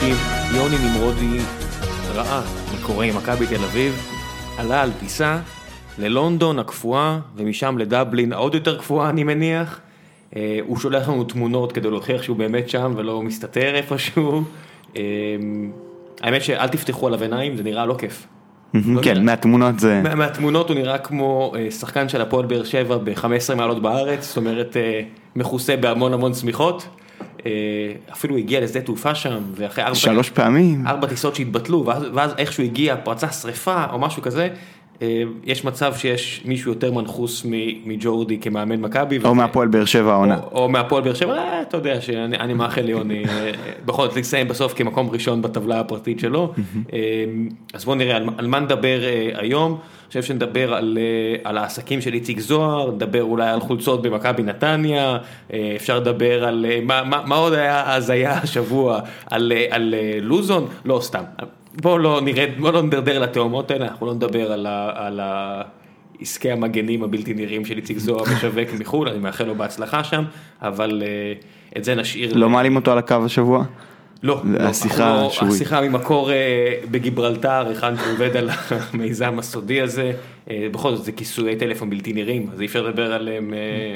חודשים יוני נמרודי ראה מה קורה עם מכבי תל אביב, עלה על טיסה ללונדון הקפואה ומשם לדבלין העוד יותר קפואה אני מניח. אה, הוא שולח לנו תמונות כדי להוכיח שהוא באמת שם ולא מסתתר איפשהו. אה, האמת שאל תפתחו עליו עיניים, זה נראה לא כיף. לא כן, מהתמונות זה... מה- מהתמונות הוא נראה כמו אה, שחקן של הפועל באר שבע ב-15 מעלות בארץ, זאת אומרת מכוסה בהמון המון שמיכות. אה, אפילו הגיע לשדה תעופה שם, ואחרי ארבע, שלוש פעמים. ארבע טיסות שהתבטלו, ואז, ואז איכשהו הגיע, פרצה שריפה או משהו כזה, אה, יש מצב שיש מישהו יותר מנחוס מג'ורדי כמאמן מכבי. או מהפועל באר שבע העונה. או, או מהפועל באר שבע, אה, אתה יודע שאני אני מאחל ליוני אה, בכל זאת לסיים בסוף כמקום ראשון בטבלה הפרטית שלו. אז בואו נראה על, על מה נדבר היום. חושב שנדבר על, אה, על העסקים של איציק זוהר, נדבר אולי על חולצות במכבי נתניה, אה, אפשר לדבר על אה, מה, מה, מה עוד היה הזיה השבוע, על, על לוזון, לא סתם. בואו לא נרד, בואו לא נדרדר לתאומות האלה, אנחנו לא נדבר על ה... על עסקי המגנים הבלתי נראים של איציק זוהר משווק מחו"ל, אני מאחל לו בהצלחה שם, אבל את זה נשאיר. לא מעלים אותו על הקו השבוע? לא, לא, השיחה לא-. השיחה ממקור אה, בגיברלטר, היכן שהוא עובד על המיזם הסודי הזה, אה, בכל זאת זה כיסויי טלפון בלתי נראים, אז אי אפשר לדבר עליהם, אה,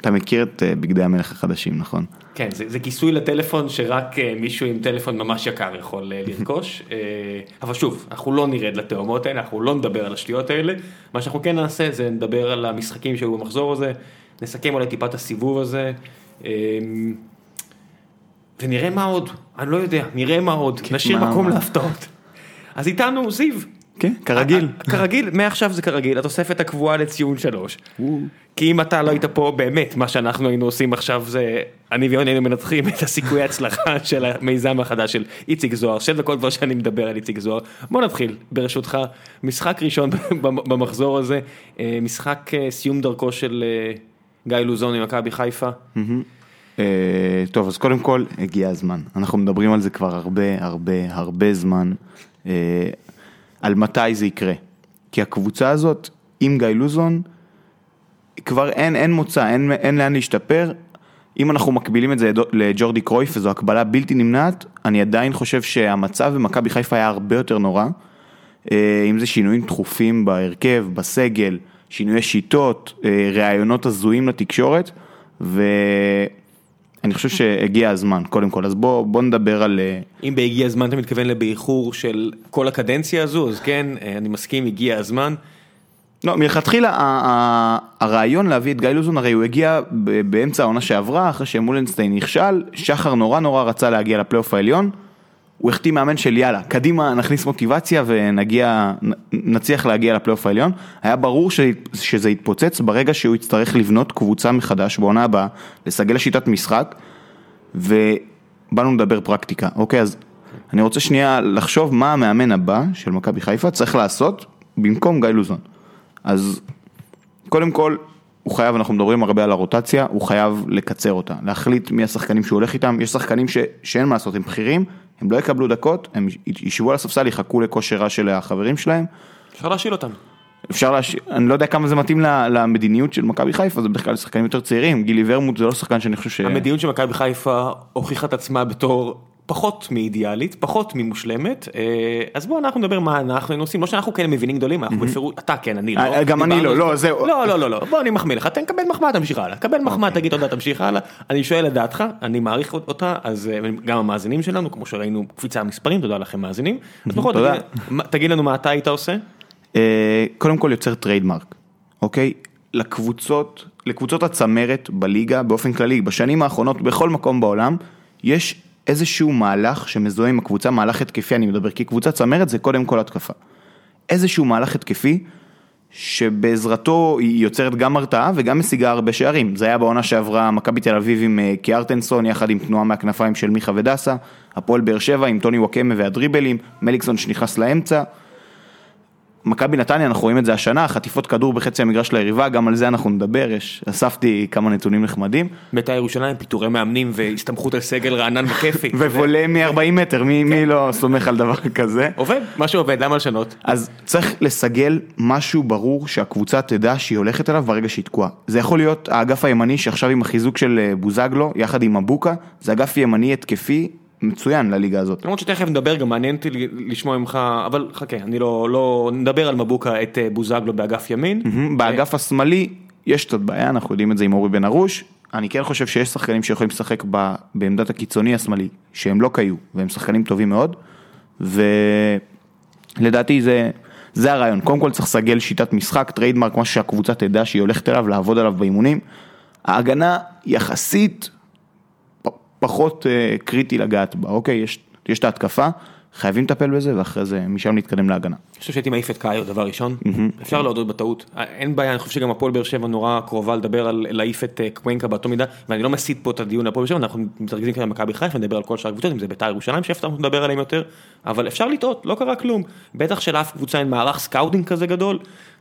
אתה מכיר את בגדי המלך החדשים, נכון? כן, זה, זה כיסוי לטלפון שרק מישהו עם טלפון ממש יקר יכול לרכוש, אבל שוב, אנחנו לא נרד לתאומות האלה, אנחנו לא נדבר על השטויות האלה, מה שאנחנו כן נעשה זה נדבר על המשחקים שהיו במחזור הזה, נסכם אולי טיפה את הסיבוב הזה, אה, ונראה מה עוד, אני לא יודע, נראה מה עוד, נשאיר מקום? להפתעות. אז איתנו זיו. כן, כרגיל. אה, כרגיל, מעכשיו זה כרגיל, התוספת הקבועה לציון שלוש. כי אם אתה לא היית פה, באמת, מה שאנחנו היינו עושים עכשיו זה, אני ויוני היינו מנתחים את הסיכויי הצלחה של המיזם החדש של איציק זוהר, שתי דקות כבר שאני מדבר על איציק זוהר. בוא נתחיל, ברשותך, משחק ראשון במחזור הזה, אה, משחק אה, סיום דרכו של אה, גיא לוזון ממכבי חיפה. אה, טוב, אז קודם כל, הגיע הזמן. אנחנו מדברים על זה כבר הרבה הרבה הרבה זמן, אה, על מתי זה יקרה. כי הקבוצה הזאת, עם גיא לוזון, כבר אין, אין מוצא, אין, אין לאן להשתפר. אם אנחנו מקבילים את זה לג'ורדי קרויף, וזו הקבלה בלתי נמנעת, אני עדיין חושב שהמצב במכבי חיפה היה הרבה יותר נורא. אה, אם זה שינויים תכופים בהרכב, בסגל, שינויי שיטות, ראיונות הזויים לתקשורת, ואני חושב שהגיע הזמן, קודם כל. אז בוא, בוא נדבר על... אה, אם בהגיע הזמן אתה מתכוון לבאיחור של כל הקדנציה הזו, אז כן, אה, אני מסכים, הגיע הזמן. לא, מלכתחילה הרעיון להביא את גיא לוזון, הרי הוא הגיע באמצע העונה שעברה, אחרי שמולנשטיין נכשל, שחר נורא נורא רצה להגיע לפלייאוף העליון, הוא החתים מאמן של יאללה, קדימה נכניס מוטיבציה ונגיע, נצליח להגיע לפלייאוף העליון. היה ברור ש- שזה יתפוצץ ברגע שהוא יצטרך לבנות קבוצה מחדש בעונה הבאה, לסגל לשיטת משחק, ובאנו לדבר פרקטיקה, אוקיי, אז אני רוצה שנייה לחשוב מה המאמן הבא של מכבי חיפה צריך לעשות במקום גיא לוזון. אז קודם כל, הוא חייב, אנחנו מדברים הרבה על הרוטציה, הוא חייב לקצר אותה, להחליט מי השחקנים שהוא הולך איתם, יש שחקנים ש, שאין מה לעשות, הם בכירים, הם לא יקבלו דקות, הם ישבו על הספסל, יחכו לכושר רע של החברים שלהם, אפשר להשאיל אותם. אפשר להש... אני לא יודע כמה זה מתאים למדיניות של מכבי חיפה, זה בדרך כלל שחקנים יותר צעירים, גילי ורמוט זה לא שחקן שאני חושב ש... המדיניות של מכבי חיפה הוכיחה את עצמה בתור פחות מאידיאלית, פחות ממושלמת, אה, אז בואו אנחנו נדבר מה אנחנו היינו עושים, לא שאנחנו כאלה מבינים גדולים, אנחנו בפירוש, אתה כן, אני לא. אה, גם אני לא, לא, זה. זהו. לא, לא, לא, לא, בוא אני מחמיא לך, תן, קבל מחמאה, תמשיך הלאה, קבל מחמאה, תגיד תודה, תמשיך הלאה, אני שואל את דעתך, אני מעריך אותה, אז אה, גם המאזינים שלנו, כמו שראינו קפיצה במספרים, תודה לכם מאזינים, אז בכל זאת, תודה. תגיד לנו מה אתה היית עושה, קודם כל יוצר trademark, אוקיי? לקבוצות, לקבוצות הצמרת בליגה באופן כללי, בשנים האחרונות בכל מקום בעולם, יש איזשהו מהלך שמזוהה עם הקבוצה, מהלך התקפי אני מדבר, כי קבוצה צמרת זה קודם כל התקפה. איזשהו מהלך התקפי שבעזרתו היא יוצרת גם הרתעה וגם משיגה הרבה שערים. זה היה בעונה שעברה מכבי תל אביב עם אה, קיארטנסון יחד עם תנועה מהכנפיים של מיכה ודסה, הפועל באר שבע עם טוני וואקמה והדריבלים, מליקסון שנכנס לאמצע. מכבי נתניה, אנחנו רואים את זה השנה, חטיפות כדור בחצי המגרש ליריבה, גם על זה אנחנו נדבר, יש, אספתי כמה נתונים נחמדים. בית"ר ירושלים, פיטורי מאמנים והסתמכות על סגל רענן וכיפי, ווולה מ-40 מטר, מי, מי לא סומך על דבר כזה? עובד, מה שעובד, למה לשנות? אז צריך לסגל משהו ברור שהקבוצה תדע שהיא הולכת אליו ברגע שהיא תקועה. זה יכול להיות האגף הימני שעכשיו עם החיזוק של אה, בוזגלו, יחד עם מבוקה, זה אגף ימני התקפי מצוין לליגה הזאת. למרות שתכף נדבר, גם מעניין אותי לשמוע ממך, אבל חכה, אני לא, לא, נדבר על מבוקה את אה, בוזגלו באגף ימין. באגף השמאלי יש קצת בעיה, אנחנו יודעים את זה עם אורי בן ארוש. אני כן חושב שיש שחקנים שיכולים לשחק ב, בעמדת הקיצוני השמאלי, שהם לא קיו, והם שחקנים טובים מאוד, ולדעתי זה, זה הרעיון. קודם כל צריך לסגל שיטת משחק, trademark, משהו שהקבוצה תדע שהיא הולכת אליו, לעבוד עליו באימונים. ההגנה יחסית פחות אה, קריטי לגעת בה, אוקיי? יש, יש את ההתקפה, חייבים לטפל בזה, ואחרי זה משם להתקדם להגנה. אני חושב שהייתי מעיף את קאיו דבר ראשון, אפשר להודות בטעות, אה, אין בעיה, אני חושב שגם הפועל באר שבע נורא קרובה לדבר על להעיף את אה, קואנקה באותו מידה, ואני לא מסיט פה את הדיון להפועל באר שבע, אנחנו מתרכזים כאן במכבי חיפה, נדבר על כל שאר הקבוצות, אם זה בית"ר ירושלים שאנחנו נדבר עליהם יותר, אבל אפשר לטעות, לא קרה כלום, בטח שלאף קבוצה אין מערך scouting כזה גדול,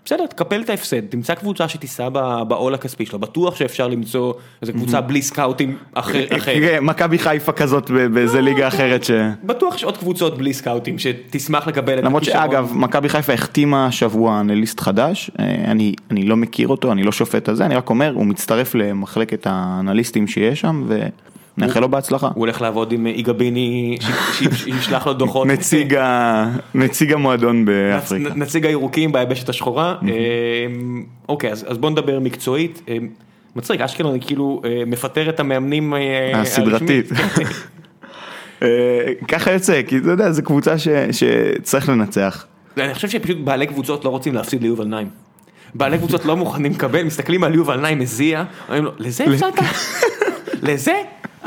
בסדר, תקפל את ההפסד, תמצא קבוצה שתישא בעול הכספי שלו, בטוח שאפשר למצוא איזה קבוצה בלי סקאוטים אחר, אחר. כן, מכבי חיפה כזאת באיזה ליגה אחרת ש... בטוח יש עוד קבוצות בלי סקאוטים שתשמח לקבל את למרות. שאגב, מכבי חיפה החתימה השבוע אנליסט חדש, אה, אני לא מכיר אותו, אני לא שופט על זה, אני רק אומר, הוא מצטרף למחלקת האנליסטים שיש שם, ונאחל לו בהצלחה. הוא הולך לעבוד עם איגביני, שישלח לו דוחות. נציג, המועדון באפריקה. נציג הירוקים ביבשת השחורה. אה, אוקיי, אז בוא נדבר מקצועית. אה, מצחיק, אשקלון היא כאילו אה, מפטר את המאמנים אה, הסדרתית. הרשמית. אה, ככה יוצא, כי אתה יודע, זו קבוצה. שצריך לנצח. אני חושב שפשוט בעלי קבוצות לא רוצים להפסיד ליובל נעים. בעלי קבוצות לא מוכנים לקבל, מסתכלים על יובל נעים מזיע, אומרים לו, לזה הפסדת? לזה?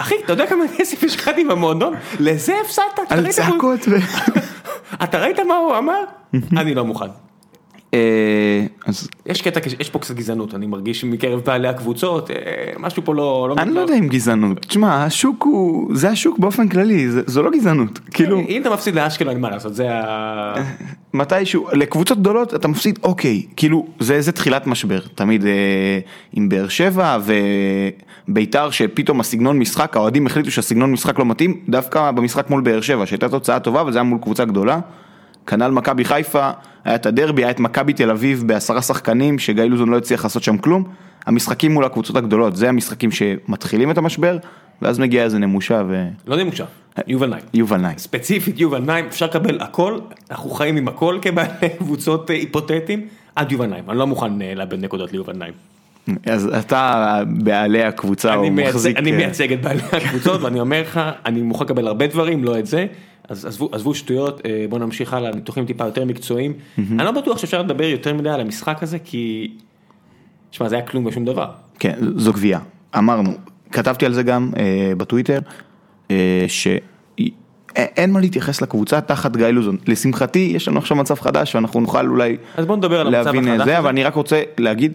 אחי, אתה יודע כמה כסף השקעתי במועדון? לזה הפסדת? על צעקות ו... אתה ראית מה הוא אמר? אני לא מוכן. אה, אז יש קטע, יש פה קצת גזענות, אני מרגיש מקרב בעלי הקבוצות, אה, משהו פה לא... אני לא יודע אם גזענות. תשמע, השוק הוא... זה השוק באופן כללי, זה- זו לא גזענות. כאילו... אם אתה מפסיד לאשקלון, אין מה לעשות, זה. מתישהו, לקבוצות גדולות אתה מפסיד, אוקיי, כאילו, זה, זה תחילת משבר, תמיד אה, עם באר שבע וביתר שפתאום הסגנון משחק, האוהדים החליטו שהסגנון משחק לא מתאים, דווקא במשחק מול באר שבע, שהייתה תוצאה טובה וזה היה מול קבוצה גדולה, כנ"ל מכבי חיפה, היה את הדרבי, היה את מכבי תל אביב בעשרה שחקנים, שגיא לוזון לא הצליח לעשות שם כלום, המשחקים מול הקבוצות הגדולות, זה המשחקים שמתחילים את המשבר, ואז מגיעה איזה נמושה לא נמושה, יובל נעים. ויובל נעים. ספציפית יובל נעים, אפשר לקבל הכל, אנחנו חיים עם הכל כבעלי קבוצות היפותטיים, עד יובל נעים, אני לא מוכן אה, לאבד נקודות ליובל נעים. אז אתה בעלי הקבוצה, או מחזיק... אני אה, מייצג את בעלי הקבוצות ואני אומר לך, אני מוכן לקבל הרבה דברים, לא את זה. אז עזבו, עזבו שטויות, אה, בוא נמשיך הלאה, ניתוחים טיפה יותר מקצועיים. אני לא בטוח שאפשר לדבר יותר מדי על המשחק הזה, כי... שמע, זה היה כלום ושום דבר. כן, זו גבייה. אמרנו, כתבתי על זה גם אה, בטוויטר, אה, שאין מה להתייחס לקבוצה תחת גיא לוזון. לשמחתי, יש לנו עכשיו מצב חדש ואנחנו נוכל אולי אז בוא נדבר על המצב החדש. זה, אבל אני רק רוצה להגיד,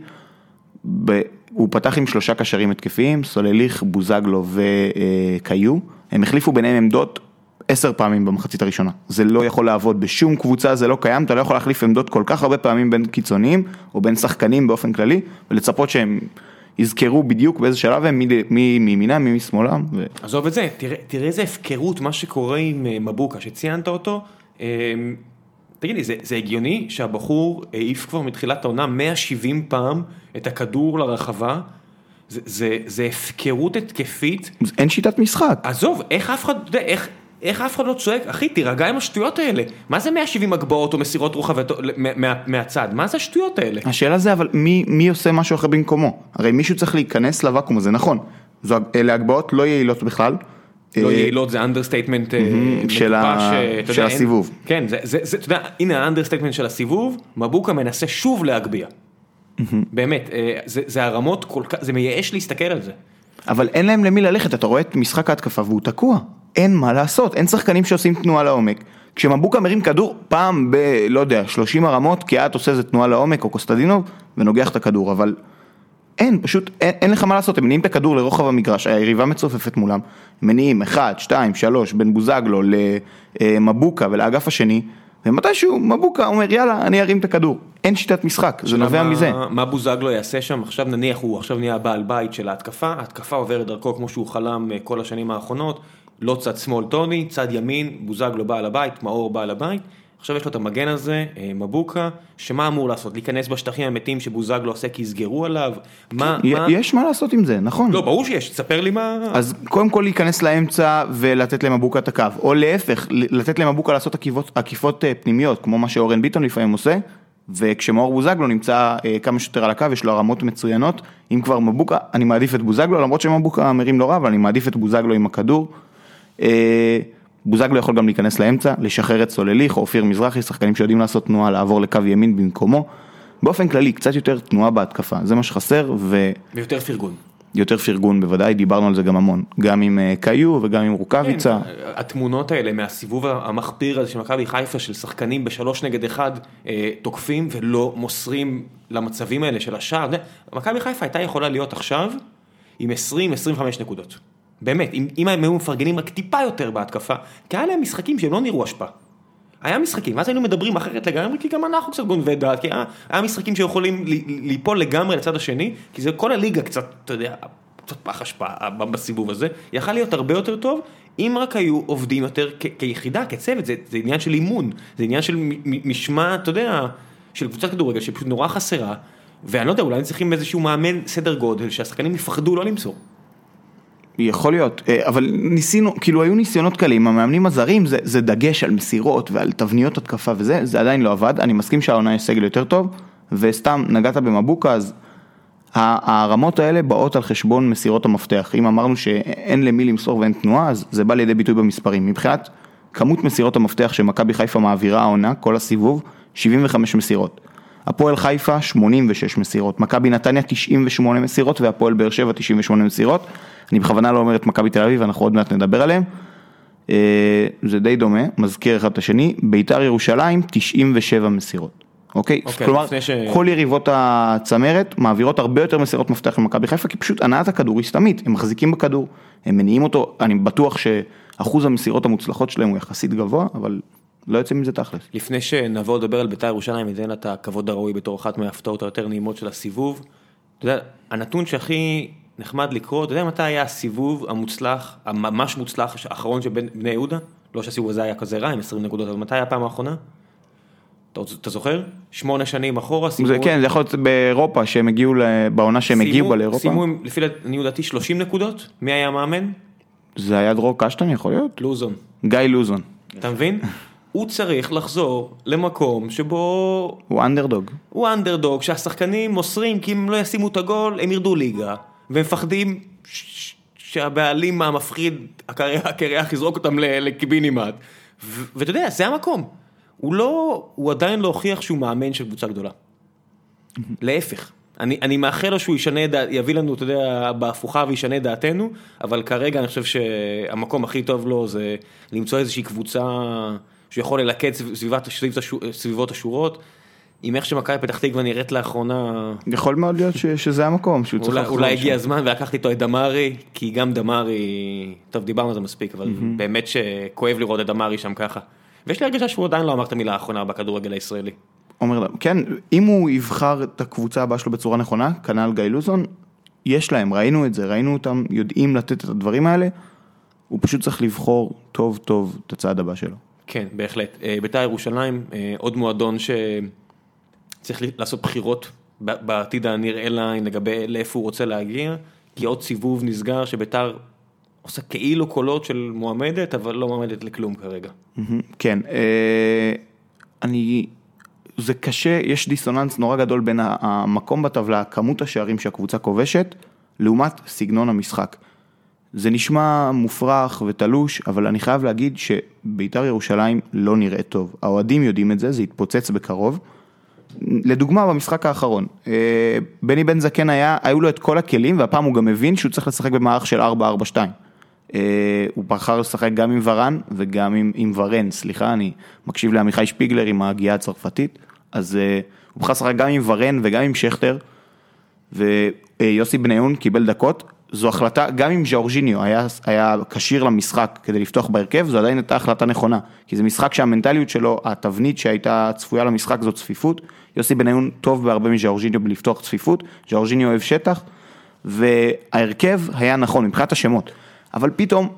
ב... הוא פתח עם שלושה קשרים התקפיים, סולליך, בוזגלו וקיו, הם החליפו ביניהם עמדות עשר פעמים במחצית הראשונה. זה לא יכול לעבוד בשום קבוצה, זה לא קיים, אתה לא יכול להחליף עמדות כל כך הרבה פעמים בין קיצוניים, או בין שחקנים באופן כללי, ולצפות שהם יזכרו בדיוק באיזה שלב הם, מי מי מימינם, מי משמאלם. ו... עזוב את זה, תראה, תראה איזה הפקרות מה שקורה עם אה, מבוקה שציינת אותו. אה, תגיד לי, זה, זה הגיוני שהבחור העיף כבר מתחילת העונה 170 פעם את הכדור לרחבה? זה, זה, זה הפקרות התקפית. אין שיטת משחק. עזוב, איך אף אחד, אתה יודע, איך, איך אף אחד לא צועק, אחי, תירגע עם השטויות האלה. מה זה 170 הגבהות או מסירות רוחב מה, מה, מהצד? מה זה השטויות האלה? השאלה זה אבל מי, מי עושה משהו אחר במקומו? הרי מישהו צריך להיכנס לוואקום הזה, נכון. זו, אלה הגבהות לא יעילות בכלל. לא אה, יעילות זה understatement של ה- של הסיבוב. כן, זה, אתה יודע, הנה ה understatement של הסיבוב, מבוקה מנסה שוב להגביה. באמת, אה, זה הרמות כל כך, זה מייאש להסתכל על זה. אבל אין להם למי ללכת, אתה רואה את משחק ההתקפה והוא תקוע. אין מה לעשות, אין שחקנים שעושים תנועה לעומק. כשמבוקה מרים כדור פעם ב... לא יודע, 30 הרמות, כי את עושה איזה תנועה לעומק או קוסטדינוב ונוגח את הכדור, אבל אין, פשוט אין, אין לך מה לעשות, הם מניעים את הכדור לרוחב המגרש, היריבה מצופפת מולם, מניעים 1, 2, 3, בין בוזגלו למבוקה ולאגף השני, ומתישהו מבוקה אומר יאללה, אני ארים את הכדור. אין שיטת משחק, זה נובע מה- מזה. מה בוזגלו יעשה שם, עכשיו נניח הוא עכשיו נהיה בעל בית של ההתקפה, ההתקפה עוברת דרכו כמו שהוא חלם אה, כל השנים האחרונות, לא צד שמאל טוני, צד ימין, בוזגלו בעל הבית, מאור בעל הבית, עכשיו יש לו את המגן הזה, אה, מבוקה, שמה אמור לעשות? להיכנס בשטחים המתים שבוזגלו עושה כי יסגרו עליו? מה, י- מה... יש מה לעשות עם זה, נכון. לא, ברור שיש, תספר לי מה... אז קודם כל להיכנס לאמצע ולתת למבוקה את הקו, או להפך, לתת למבוקה לעשות עקיפות, עקיפות אה, פנימיות, כמו מה שאורן ביטון לפעמים עושה, וכשמאור בוזגלו נמצא אה, כמה שיותר על הקו, יש לו הרמות מצוינות, אם כבר מבוקה, אני מעדיף את בוזגלו, למרות שמבוקה מרים לא רע, אבל אני מעדיף את בוזגלו עם הכדור. אה, בוזגלו יכול גם להיכנס לאמצע, לשחרר את סולליך או אופיר מזרחי, שחקנים שיודעים לעשות תנועה, לעבור לקו ימין במקומו. באופן כללי, קצת יותר תנועה בהתקפה, זה מה שחסר, ו... ויותר פרגון. יותר פרגון בוודאי, דיברנו על זה גם המון, גם עם אה, קאיו וגם עם רוקאביצה. כן, התמונות האלה מהסיבוב המחפיר הזה של מכבי חיפה, של שחקנים בשלוש נגד אחד אה, תוקפים ולא מוסרים למצבים האלה של השער. מכבי חיפה הייתה יכולה להיות עכשיו עם 20-25 נקודות. באמת, אם, אם הם היו מפרגנים רק טיפה יותר בהתקפה, כי היה להם משחקים שהם לא נראו השפעה. היה משחקים, ואז היינו מדברים אחרת לגמרי, כי גם אנחנו קצת גונבי דעת, כי היה, היה משחקים שיכולים ליפול לגמרי לצד השני, כי זה כל הליגה קצת, אתה יודע, קצת פח השפעה ב- בסיבוב הזה, יכל להיות הרבה יותר טוב, אם רק היו עובדים יותר כיחידה, כצוות, זה, זה עניין של אימון, זה עניין של מ- מ- משמעת, אתה יודע, של קבוצת כדורגל שפשוט נורא חסרה, ואני לא יודע, אולי צריכים איזשהו מאמן סדר גודל, שהשחקנים יפחדו לא למסור. יכול להיות, אה, אבל ניסינו, כאילו היו ניסיונות עם המאמנים הזרים, זה, זה דגש על מסירות ועל תבניות התקפה וזה, זה עדיין לא עבד, אני מסכים שהעונה יש סגל יותר טוב, וסתם נגעת במבוקה, אז הרמות האלה באות על חשבון מסירות המפתח, אם אמרנו שאין למי למסור ואין תנועה, אז זה בא לידי ביטוי במספרים, מבחינת כמות מסירות המפתח שמכבי חיפה מעבירה העונה, כל הסיבוב, 75 מסירות. הפועל חיפה 86 מסירות, מכבי נתניה 98 מסירות והפועל באר שבע 98 מסירות. אני בכוונה לא אומר את מכבי תל אביב, אנחנו עוד מעט נדבר עליהם. אה, זה די דומה, מזכיר אחד את השני, ביתר ירושלים 97 מסירות. אוקיי? אוקיי, כלומר, לפני ש- כל יריבות הצמרת מעבירות הרבה יותר מסירות מפתח למכבי חיפה, כי פשוט הנעת הכדור היא סתמית, הם מחזיקים בכדור, הם מניעים אותו, אני בטוח שאחוז המסירות המוצלחות שלהם הוא יחסית גבוה, אבל לא יוצא מזה תכלס. לפני שנבוא לדבר על בית"ר ירושלים, ניתן לה את הכבוד הראוי בתור אחת מההפתעות היותר נעימות של הסיבוב. אתה יודע, הנתון שהכי נחמד לקרוא, אתה יודע מתי היה הסיבוב המוצלח, הממש מוצלח האחרון של בני יהודה? לא שהסיבוב הזה היה כזה רע עם 20 נקודות, אבל מתי הפעם האחרונה? אתה, זוכר? שמונה שנים אחורה, סיימו... זה כן, זה יכול להיות באירופה, שהם הגיעו, בעונה שהם סיימו- הגיעו בה לאירופה, סיימו לפי דעתי 30 נקודות, מי היה המאמן? זה היה דרור קשטן יכול להיות? לוזון. גיא לוזון, אתה מבין? הוא צריך לחזור למקום שבו הוא אנדרדוג. הוא אנדרדוג שהשחקנים מוסרים כי אם הם לא ישימו את הגול הם ירדו ליגה והם מפחדים ש- שהבעלים המפחיד הקרח הקרח יזרוק אותם לקיבינימט ו- ואתה יודע זה המקום הוא לא הוא עדיין לא הוכיח שהוא מאמן של קבוצה גדולה. להפך. אני, אני מאחל לו שהוא ישנה דעת, יביא לנו, אתה יודע, בהפוכה וישנה דעתנו, אבל כרגע אני חושב שהמקום הכי טוב לו זה למצוא איזושהי קבוצה שהוא יכול ללכד סביב- סביבת, סביב, סביבות השורות. עם איך שמכבי פתח תקווה נראית לאחרונה, יכול מאוד להיות ש- שזה המקום שהוא צריך לחזור אולי. הגיע הזמן ולקחתי איתו את דמארי, כי גם דמארי, טוב דיברנו על זה מספיק, אבל באמת שכואב לראות את דמארי שם ככה. ויש לי הרגשה שהוא עדיין לא אמר את המילה האחרונה בכדורגל הישראלי. עומר לב, כן, אם הוא יבחר את הקבוצה הבאה שלו בצורה נכונה, כנ"ל גיא לוזון, יש להם, ראינו את זה, ראינו אותם יודעים לתת את הדברים האלה, הוא פשוט צריך לבחור טוב טוב את הצעד הבא שלו. כן, בהחלט. אה, בית"ר ירושלים, אה, עוד מועדון שצריך לעשות בחירות בעתיד הנראה לעין לגבי לאיפה הוא רוצה להגיע, כי עוד סיבוב נסגר שבית"ר עושה כאילו קולות של מועמדת, אבל לא מועמדת לכלום כרגע. כן, אה, אני, זה קשה, יש דיסוננס נורא גדול בין המקום בטבלה, כמות השערים שהקבוצה כובשת, לעומת סגנון המשחק. זה נשמע מופרך ותלוש, אבל אני חייב להגיד שבית"ר ירושלים לא נראה טוב. האוהדים יודעים את זה, זה יתפוצץ בקרוב. לדוגמה במשחק האחרון, אה, בני בן זקן היה, היו לו את כל הכלים והפעם הוא גם הבין שהוא צריך לשחק במערך של 4-4-2. אה, הוא בחר לשחק גם עם ורן וגם עם, עם ורן, סליחה, אני מקשיב לעמיחי שפיגלר עם ההגייה הצרפתית, אז אה, הוא בחר לשחק גם עם ורן וגם עם שכטר, ויוסי בניון קיבל דקות, זו החלטה, גם אם ז'אורג'יניו היה, כשיר למשחק כדי לפתוח בהרכב, זו עדיין הייתה החלטה נכונה, כי זה משחק שהמנטליות שלו, התבנית שהייתה צפויה למשחק זו צפיפות, יוסי בניון טוב בהרבה מז'אורג'יניו בלפתוח צפיפות, ז'אורג'יניו אוהב שטח, וההרכב היה נכון מבחינת השמות, אבל פתאום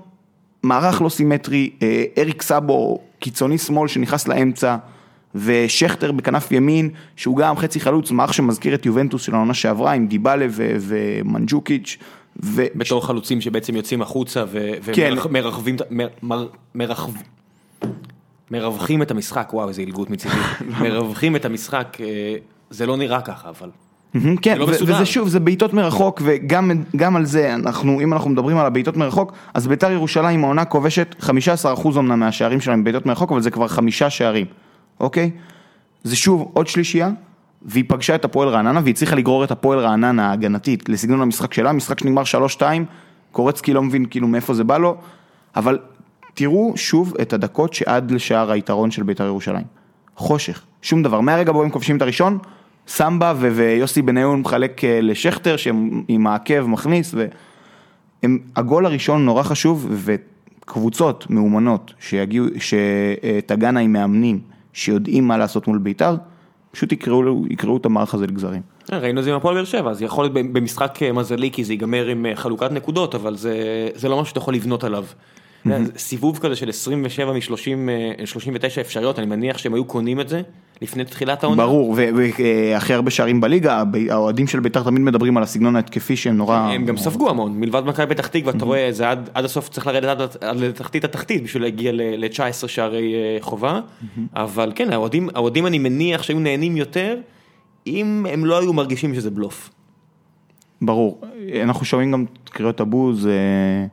מערך לא סימטרי, אה, אריק סאבו, קיצוני שמאל שנכנס לאמצע, ושכטר בכנף ימין, שהוא גם חצי חלוץ, מערך שמזכיר את יובנטוס של העונה שעברה, עם דיבאלה ומנג'וקיץ'. בתור חלוצים שבעצם יוצאים החוצה כן. ומרחבים, מרחב... מרווחים את המשחק, וואו איזה עילגות מצידי, מרווחים את המשחק, אה, זה לא נראה ככה אבל. כן, לא ו-. וזה שוב, זה בעיטות מרחוק, וגם גם על זה, אנחנו, אם אנחנו מדברים על הבעיטות מרחוק, אז ביתר ירושלים העונה כובשת 15% אמנם מהשערים שלהם בעיטות מרחוק, אבל זה כבר חמישה שערים, אוקיי? זה שוב עוד שלישייה, והיא פגשה את הפועל רעננה, והיא הצליחה לגרור את הפועל רעננה ההגנתית לסגנון המשחק שלה, משחק שנגמר 3-2, קורצקי לא מבין כאילו מאיפה זה בא לו, אבל תראו שוב את הדקות שעד לשער היתרון של ביתר ירושלים. חושך, שום דבר. מהרגע בו הם כובשים את הראשון, סמבה ו- ויוסי בניון מחלק אה, לשכטר שעם העקב מכניס, והגול הראשון נורא חשוב, וקבוצות מאומנות שיגיעו, שתגענה עם מאמנים שיודעים מה לעשות מול ביתר, פשוט יקראו, יקראו את המערך הזה לגזרים. אה, ראינו את זה עם הפועל באר שבע, אז יכול להיות במשחק אה, מזלי כי זה ייגמר עם אה, חלוקת נקודות, אבל זה, זה לא משהו שאתה יכול לבנות עליו. יודע, סיבוב כזה של 27 מ-39 אפשריות, אני מניח שהם היו קונים את זה לפני תחילת העונה. ברור, והכי הרבה שערים בליגה, האוהדים של ביתר תמיד מדברים על הסגנון ההתקפי שהם נורא... הם גם ספגו המון, מלבד מכבי פתח תקווה, אתה רואה, זה עד, עד הסוף צריך לרדת עד, עד לתחתית התחתית בשביל להגיע ל-19 שערי אה, חובה, אבל כן, האוהדים אני מניח שהיו נהנים יותר, אם הם לא היו מרגישים שזה בלוף. ברור, אנחנו שומעים גם קריאות הבוז,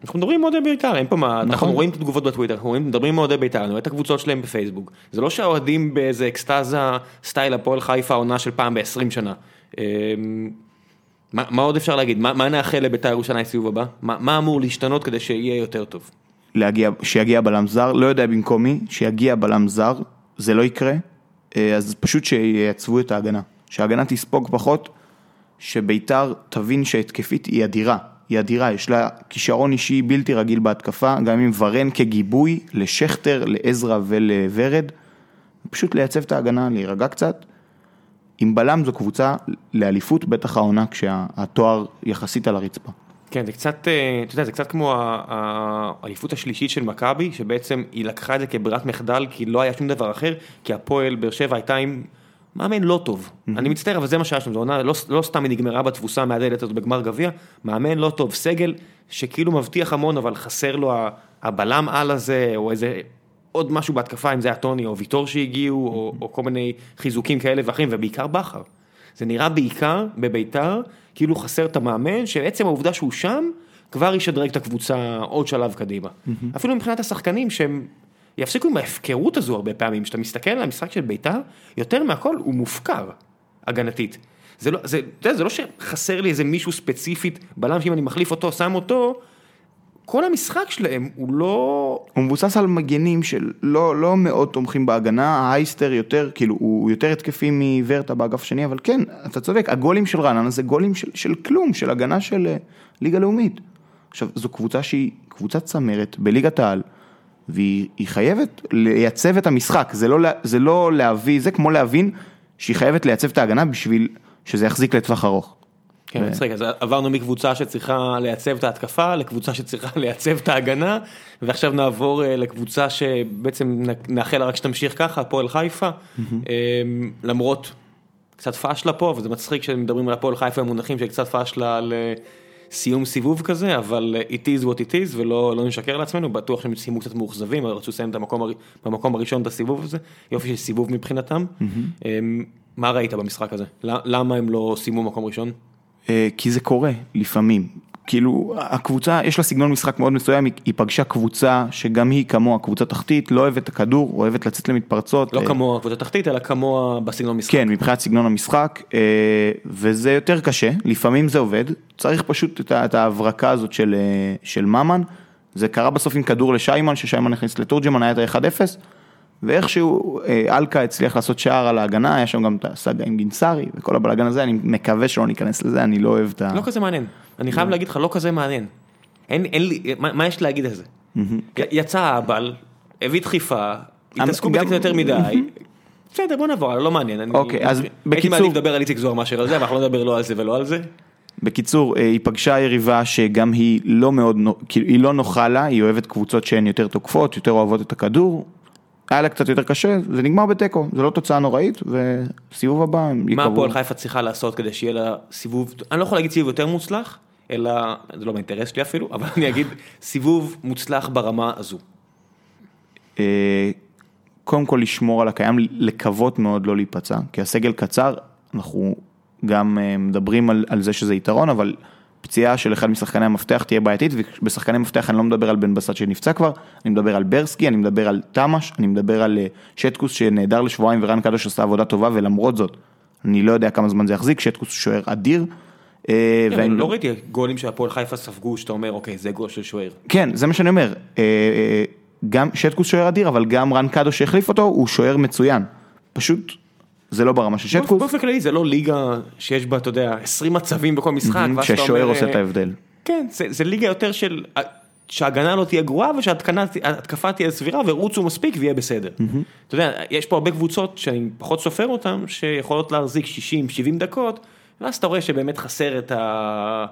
אנחנו מדברים עם אוהדי בית"ר, אין פה מה, אנחנו נכון. רואים את התגובות בטוויטר, אנחנו מדברים עם אוהדי בית"ר, אני רואה את הקבוצות שלהם בפייסבוק, זה לא שהאוהדים באיזה אקסטזה סטייל הפועל חיפה עונה של פעם ב-20 שנה. אמ, מה מה עוד אפשר להגיד? מה מה נאחל לבית"ר ירושלים סיבוב הבא? מה מה אמור להשתנות כדי שיהיה יותר טוב? להגיע, שיגיע בלם זר, לא יודע במקום מי, שיגיע בלם זר, זה לא יקרה, אה, אז פשוט שייצבו את ההגנה, שההגנה תספוג פחות, שביתר תבין שהתקפית היא אדירה, היא אדירה, יש לה כישרון אישי בלתי רגיל בהתקפה, גם עם ורן כגיבוי לשכטר, לעזרא ולוורד, פשוט לייצב את ההגנה, להירגע קצת. עם בלם זו קבוצה לאליפות, בטח העונה כשהתואר יחסית על הרצפה. כן, זה קצת, אה, אתה יודע, זה קצת כמו האליפות השלישית של מכבי, שבעצם היא לקחה את זה כברירת מחדל, כי לא היה שום דבר אחר, כי הפועל באר שבע הייתה עם מאמן לא טוב. אני מצטער, אבל זה מה שהיה שם, זו עונה, לא, לא סתם היא נגמרה בתבוסה מהדלת הזאת בגמר גביע, מאמן לא טוב, סגל שכאילו מבטיח המון, אבל חסר לו הבלם על הזה, או איזה... עוד משהו בהתקפה, אם זה היה טוני או ויטור שהגיעו, או, או כל מיני חיזוקים כאלה ואחרים, ובעיקר בכר. זה נראה בעיקר בביתר, כאילו חסר את המאמן, שעצם העובדה שהוא שם, כבר ישדרג את הקבוצה עוד שלב קדימה. אפילו מבחינת השחקנים שהם יפסיקו עם ההפקרות הזו הרבה פעמים, כשאתה מסתכל על המשחק של ביתר, יותר מהכל הוא מופקר, הגנתית. זה לא, זה, אתה יודע, זה לא שחסר לי איזה מישהו ספציפית, בלם שאם אני מחליף אותו, שם אותו, כל המשחק שלהם הוא לא... הוא מבוסס על מגנים של לא, לא מאוד תומכים בהגנה, האייסטר יותר, כאילו, הוא יותר התקפי מוורטה באגף השני, אבל כן, אתה צודק, הגולים של רעננה זה גולים של, של כלום, של הגנה של אה, ליגה לאומית. עכשיו, זו קבוצה שהיא קבוצת צמרת בליגת העל, והיא היא חייבת לייצב את המשחק, זה לא, זה לא להביא, זה כמו להבין שהיא חייבת לייצב את ההגנה בשביל שזה יחזיק לטווח ארוך. כן, מצחיק, אז עברנו מקבוצה שצריכה לייצב את ההתקפה לקבוצה שצריכה לייצב את ההגנה ועכשיו נעבור אה, לקבוצה שבעצם נאחל לה רק שתמשיך ככה, הפועל חיפה, אה, למרות קצת פאשלה פה וזה מצחיק שמדברים על הפועל חיפה במונחים של קצת פאשלה על סיום סיבוב כזה, אבל אה, it is what it is ולא לא נשקר לעצמנו, בטוח שהם סיימו קצת מאוכזבים, רצו לסיים את המקום, במקום הראשון את הסיבוב הזה, יופי של סיבוב מבחינתם. אה, מה ראית במשחק הזה? למה הם לא סיימו מקום ראשון? אה, כי זה קורה לפעמים. כאילו, הקבוצה, יש לה סגנון משחק מאוד מסוים, היא- פגשה קבוצה שגם היא כמוה, קבוצה תחתית, לא אוהבת את הכדור, אוהבת לצאת למתפרצות. לא אה, כמוה קבוצה תחתית, אלא כמוה בסגנון משחק. כן, מבחינת סגנון המשחק, אה, וזה יותר קשה, לפעמים זה עובד, צריך פשוט את ההברקה הזאת של, אה, של ממן, זה קרה בסוף עם כדור לשיימן, ששיימן הכניס לתורג'מן, היה את ה-1-0, ואיכשהו אה, אלקה הצליח לעשות שער על ההגנה, היה שם גם את הסאגה עם גינסארי, וכל הבלאגן הזה, אני מקווה שלא ניכנס לזה, אני לא אוהב את ה... לא כזה מעניין. אני חייב להגיד לך, לא כזה מעניין. אין, אין לי, מה, מה יש להגיד על זה? יצא האבל, הביא דחיפה, התעסקו בזה קצת יותר מדי. בסדר, בוא נעבור, לא מעניין. אוקיי, אז הייתי בקיצור- מעדיף לדבר על איציק זוהר מאשר על זה, אבל אנחנו לא נדבר לא על זה ולא על זה. בקיצור, אה, היא פגשה יריבה שגם היא לא מאוד, כאילו, היא לא נוחה לה, היא אוהבת קבוצות שהן יותר תוקפות, יותר אוהבות את הכדור. היה לה קצת יותר קשה, זה נגמר בתיקו, זה לא תוצאה נוראית, וסיבוב הבא הם מה ייקבעו. הפועל חיפה צריכה לעשות כדי שיהיה לה סיבוב, אני לא יכול להגיד סיבוב יותר מוצלח, אלא, זה לא באינטרס שלי אפילו, אבל אני אגיד סיבוב מוצלח ברמה הזו. אה, קודם כל לשמור על הקיים, לקוות מאוד לא להיפצע, כי הסגל קצר, אנחנו גם אה, מדברים על, על זה שזה יתרון, אבל פציעה של אחד משחקני המפתח תהיה בעייתית, ובשחקני מפתח אני לא מדבר על בן בסט שנפצע כבר, אני מדבר על ברסקי, אני מדבר על תמש, אני מדבר על אה, שטקוס שנעדר לשבועיים ורן קדוש עשה עבודה טובה, ולמרות זאת, אני לא יודע כמה זמן זה יחזיק, שטקוס שוער אדיר. אה, כן, ואני- לא ראיתי גולים שהפועל חיפה ספגו, שאתה אומר, אוקיי, זה גול של שוער. כן, זה מה שאני אומר. אה, גם שטקוס שוער אדיר, אבל גם רן קדוש שהחליף אותו, הוא שוער מצוין. פשוט, זה לא ברמה של שטקוס, באופן כללי זה לא ליגה שיש בה, אתה יודע, 20 מצבים בכל משחק, ששוער עושה את אה, ההבדל. כן, זה, זה ליגה יותר של אה, שההגנה לא תהיה גרועה ושההתקפה תהיה סבירה ורוצו מספיק ויהיה בסדר. אתה יודע, יש פה הרבה קבוצות שאני פחות סופר אותן, שיכולות להחזיק 60-70 דקות, ואז אתה רואה שבאמת חסר את ה...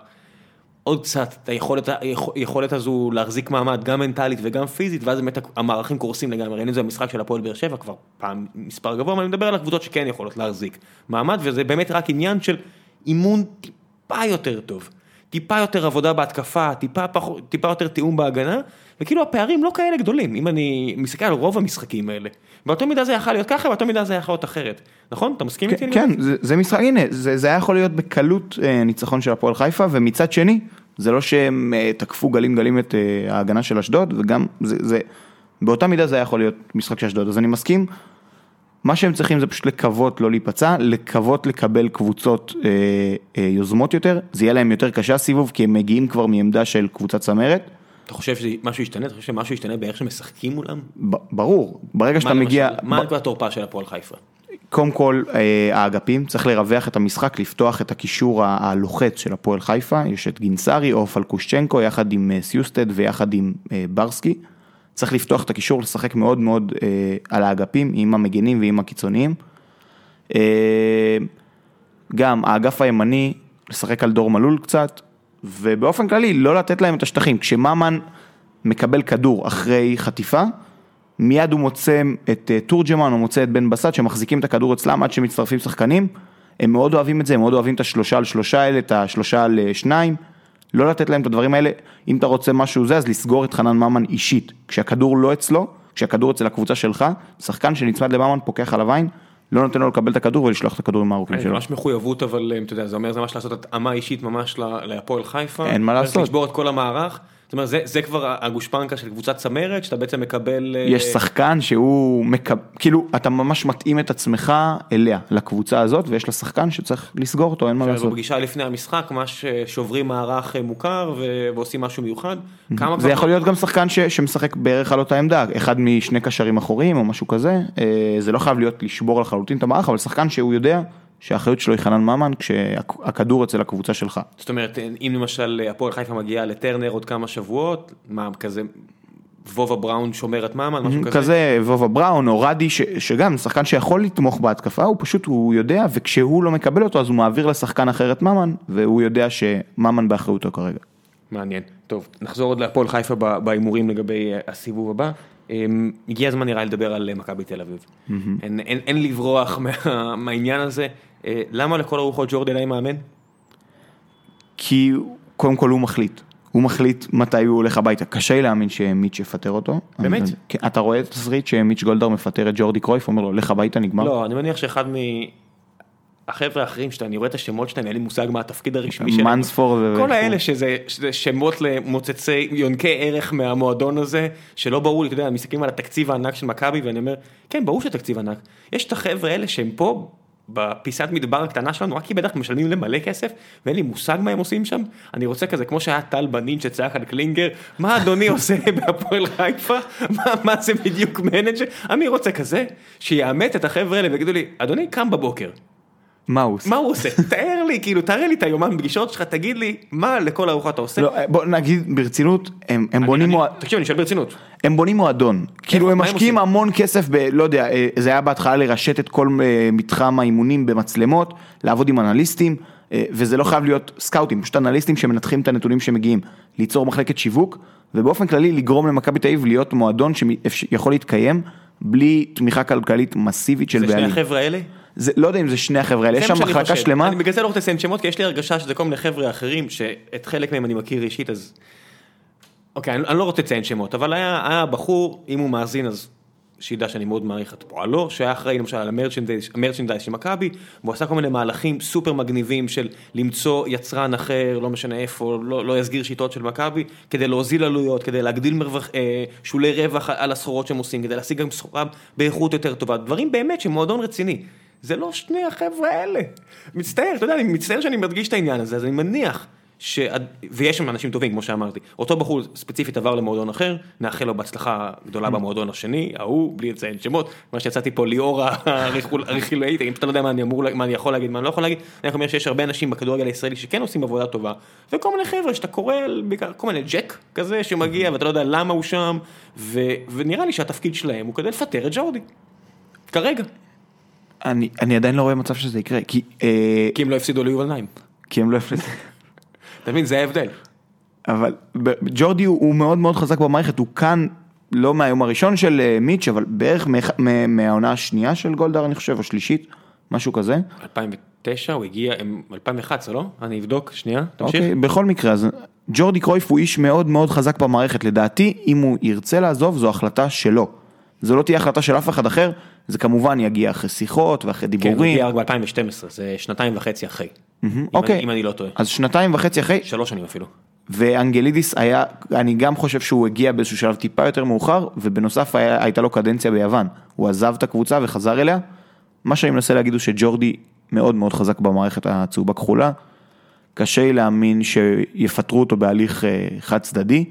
עוד קצת, את היכולת, היכול- היכולת הזו להחזיק מעמד גם מנטלית וגם פיזית, ואז באמת המערכים קורסים לגמרי, ראינו את זה במשחק של הפועל באר שבע כבר פעם מספר גבוה, אבל אני מדבר על הקבוצות שכן יכולות להחזיק מעמד, וזה באמת רק עניין של אימון טיפה יותר טוב, טיפה יותר עבודה בהתקפה, טיפה, פחות, טיפה יותר תיאום בהגנה, וכאילו הפערים לא כאלה גדולים, אם אני מסתכל על רוב המשחקים האלה, באותו מידה זה יכול להיות ככה, באותו מידה זה יכול להיות אחרת, נכון? אתה מסכים איתי? כן, זה- זה משחק, הנה, זה זה היה יכול להיות בקלות אה, ניצחון של הפועל חיפה, ומצד שני, זה לא שהם אה, תקפו גלים גלים את אה, ההגנה של אשדוד, וגם, זה, זה, באותה מידה זה היה יכול להיות משחק של אשדוד, אז אני מסכים. מה שהם צריכים זה פשוט לקוות לא להיפצע, לקוות לקבל קבוצות אה, אה, יוזמות יותר, זה יהיה להם יותר קשה הסיבוב, כי הם מגיעים כבר מעמדה של קבוצת צמרת. אתה חושב שמשהו ישתנה? אתה חושב שמשהו ישתנה באיך שמשחקים מולם? ברור, ברגע שאתה מגיע? מה נקודת התורפה של הפועל חיפה? קודם כל אה, האגפים, צריך לרווח את המשחק, לפתוח את הקישור הלוחץ של הפועל חיפה, יש את גינסארי או פלקושצ'נקו יחד עם אה, סיוסטד ויחד עם אה, ברסקי. צריך לפתוח את הקישור, לשחק מאוד מאוד על האגפים, עם המגנים ועם הקיצוניים. גם האגף הימני, לשחק על דור מלול קצת, ובאופן כללי לא לתת להם את השטחים. כשממן מקבל כדור אחרי חטיפה, מיד הוא מוצא את אה, תורג'מן או מוצא את בן בסט שמחזיקים את הכדור אצלם עד שמצטרפים שחקנים. הם מאוד אוהבים את זה, הם מאוד אוהבים את השלושה על שלושה האלה, את השלושה על אה, שניים. לא לתת להם את הדברים האלה, אם אתה רוצה משהו זה, אז לסגור את חנן ממן אישית. כשהכדור לא אצלו, כשהכדור אצל הקבוצה שלך, שחקן שנצמד לממן פוקח עליו עין, לא נותן לו לקבל את הכדור ולשלוח את הכדורים הארוכים זה שלו. ממש מחויבות אבל אתה יודע זה אומר זה ממש לעשות התאמה אישית ממש להפועל חיפה. אין מה לעשות. לשבור את כל המערך. זאת אומרת זה, זה כבר הגושפנקה של קבוצת צמרת שאתה בעצם מקבל. אה, יש שחקן שהוא, מקב... כאילו, אתה ממש מתאים את עצמך אליה, לקבוצה הזאת, ויש לה שחקן שצריך לסגור אותו, אין מה לעשות. בפגישה לפני המשחק ממש שוברים מערך אה, מוכר ו- ועושים משהו מיוחד. כמה זה יכול להיות גם שחקן ש, שמשחק בערך על אותה עמדה, אחד משני קשרים אחוריים או משהו כזה, אה, זה לא חייב להיות לשבור לחלוטין את המערך, אבל שחקן שהוא יודע שהאחריות שלו היא חנן ממן כשהכדור אצל הקבוצה שלך. זאת אומרת אם למשל אה, הפועל חיפה מגיעה לטרנר עוד כמה שבועות מה כזה וובה בראון שומר את ממן משהו כזה. כזה וובה בראון או רדי, ש, שגם שחקן שיכול לתמוך בהתקפה, הוא פשוט, הוא יודע, וכשהוא לא מקבל אותו אז הוא מעביר לשחקן אחר את ממן, והוא יודע שממן באחריותו כרגע. מעניין. טוב, נחזור עוד להפועל חיפה בהימורים לגבי אה, הסיבוב הבא. אמ, הגיע הזמן נראה לדבר על אה, מכבי תל אביב. אין- אין אין לברוח מה- מהעניין הזה. אה, למה לכל הרוחות ג'ורדי אליי מאמן? כי קודם כל הוא מחליט. הוא מחליט מתי הוא הולך הביתה. קשה לי להאמין שמיץ' יפטר אותו. באמת? אבל- כן, אתה רואה את התסריט שמיץ' גולדהר מפטר את ג'ורדי קרויף, אומר לו לך הביתה נגמר. לא, אני מניח שאחד מהחבר'ה האחרים שאתה, אני רואה את השמות שלהם, אין לי מושג מה התפקיד הרשמי שלהם. מנספורד ו- כל האלה שזה שזה שמות למוצצי יונקי ערך מהמועדון הזה, שלא ברור לי, אתה יודע, מסתכלים על התקציב הענק של מכבי ואני אומר, כן, ברור שהתקציב ענק. יש את החבר'ה האלה שהם פה, בפיסת מדבר הקטנה שלנו, רק כי בטח משלמים מלא כסף, ואין לי מושג מה הם עושים שם. אני רוצה כזה, כמו שהיה טל בנין שצעק על קלינגר, מה אדוני עושה בהפועל חיפה? מה, מה זה בדיוק manager? אני רוצה כזה, שיאמת את החבר'ה האלה ויגידו לי, אדוני קם בבוקר. מה הוא עושה? מה הוא עושה? תאר לי, כאילו, תראה לי את היומן פגישות שלך, תגיד לי, מה לכל ארוחה אתה עושה? לא, בוא נגיד ברצינות, הם הם בונים אני- מועד- תקשיב, אני שואל ברצינות. הם בונים מועדון, כאילו הם הם משקיעים עושים? המון כסף ב... לא יודע, אה, זה היה בהתחלה לרשת את כל אה, מתחם האימונים במצלמות, לעבוד עם אנליסטים, אה, וזה לא חייב להיות סקאוטים, פשוט אנליסטים שמנתחים את הנתונים שמגיעים, ליצור מחלקת שיווק, ובאופן כללי לגרום למכבי תל אביב להיות מועדון שיכול להתקיים בלי תמיכה כלכלית מסיבית של זה שני בעלים. החבר'ה האלה? זה, לא יודע אם זה שני החבר'ה האלה, יש שם מחלקה. שלמה, אני בגלל זה לא רוצה לציין שמות, כי יש לי הרגשה שזה כל מיני חבר'ה אחרים, שאת חלק מהם אני מכיר אישית, אז... אוקיי, אני, אני לא רוצה לציין שמות, אבל היה, היה בחור, אם הוא מאזין, אז שידע שאני מאוד מעריך את פועלו, שהיה אחראי למשל על המרצ'נדייז המרצ'נדייז של מכבי, והוא עשה כל מיני מהלכים סופר מגניבים של למצוא יצרן אחר, לא משנה איפה, לא, לא יסגיר שיטות של מכבי, כדי להוזיל עלויות, כדי להגדיל מרווח, אה, שולי רווח על הסחורות שהם עושים, כדי להשיג גם סחורה באיכות יותר טובה, דברים באמת שמועדון רציני. זה לא שני החבר'ה האלה. מצטער, אתה יודע, אני מצטער שאני מדגיש את העניין הזה, אז אני מניח ש... ויש שם אנשים טובים, כמו שאמרתי. אותו בחור ספציפית עבר למועדון אחר, נאחל לו בהצלחה גדולה במועדון השני, ההוא, בלי לציין שמות, מה שיצאתי פה ליאור הרכילאית, אם אתה לא יודע מה אני אמור, מה אני יכול להגיד, מה אני לא יכול להגיד, אני אומר שיש הרבה אנשים בכדורגל הישראלי שכן עושים עבודה טובה, וכל מיני חבר'ה שאתה קורא, בעיקר כל מיני ג'ק כזה שמגיע ואתה לא יודע למה הוא שם, ו... ונראה לי שהתפקיד שלהם הוא כדי לפטר את ג'ורדי. כרגע. אני, אני עדיין לא רואה מצב שזה יקרה, כי, אה, כי הם לא הפסידו ליובל נעים. כי הם לא הפסדו. אתה מבין, זה ההבדל. אבל ג'ורדי הוא, הוא מאוד מאוד חזק במערכת, הוא כאן לא מהיום הראשון של אה, מיץ', אבל בערך מאח- מה- מהעונה השנייה של גולדהר אני חושב, או שלישית, משהו כזה. 2009 הוא הגיע, הם- 2011 לא? אני אבדוק, שנייה, תמשיך. אוקיי, בכל מקרה, אז ג'ורדי קרויף הוא איש מאוד מאוד חזק במערכת, לדעתי, אם הוא ירצה לעזוב, זו החלטה שלו. זו לא תהיה החלטה של אף אחד אחר, זה כמובן יגיע אחרי שיחות ואחרי כן, הוא דיבורים. הגיע רק ב-2012, זה שנתיים וחצי אחרי. אוקיי. אם אני לא טועה. אז שנתיים וחצי אחרי, שלוש שנים אפילו. ואנגלידיס היה, אני גם חושב שהוא הגיע באיזשהו שלב טיפה יותר מאוחר, ובנוסף היה, הייתה לו קדנציה ביוון. הוא עזב את הקבוצה וחזר אליה. מה שאני מנסה להגיד הוא שג'ורדי מאוד מאוד חזק במערכת הצהובה כחולה. קשה לי להאמין שיפטרו אותו בהליך אה, חד צדדי.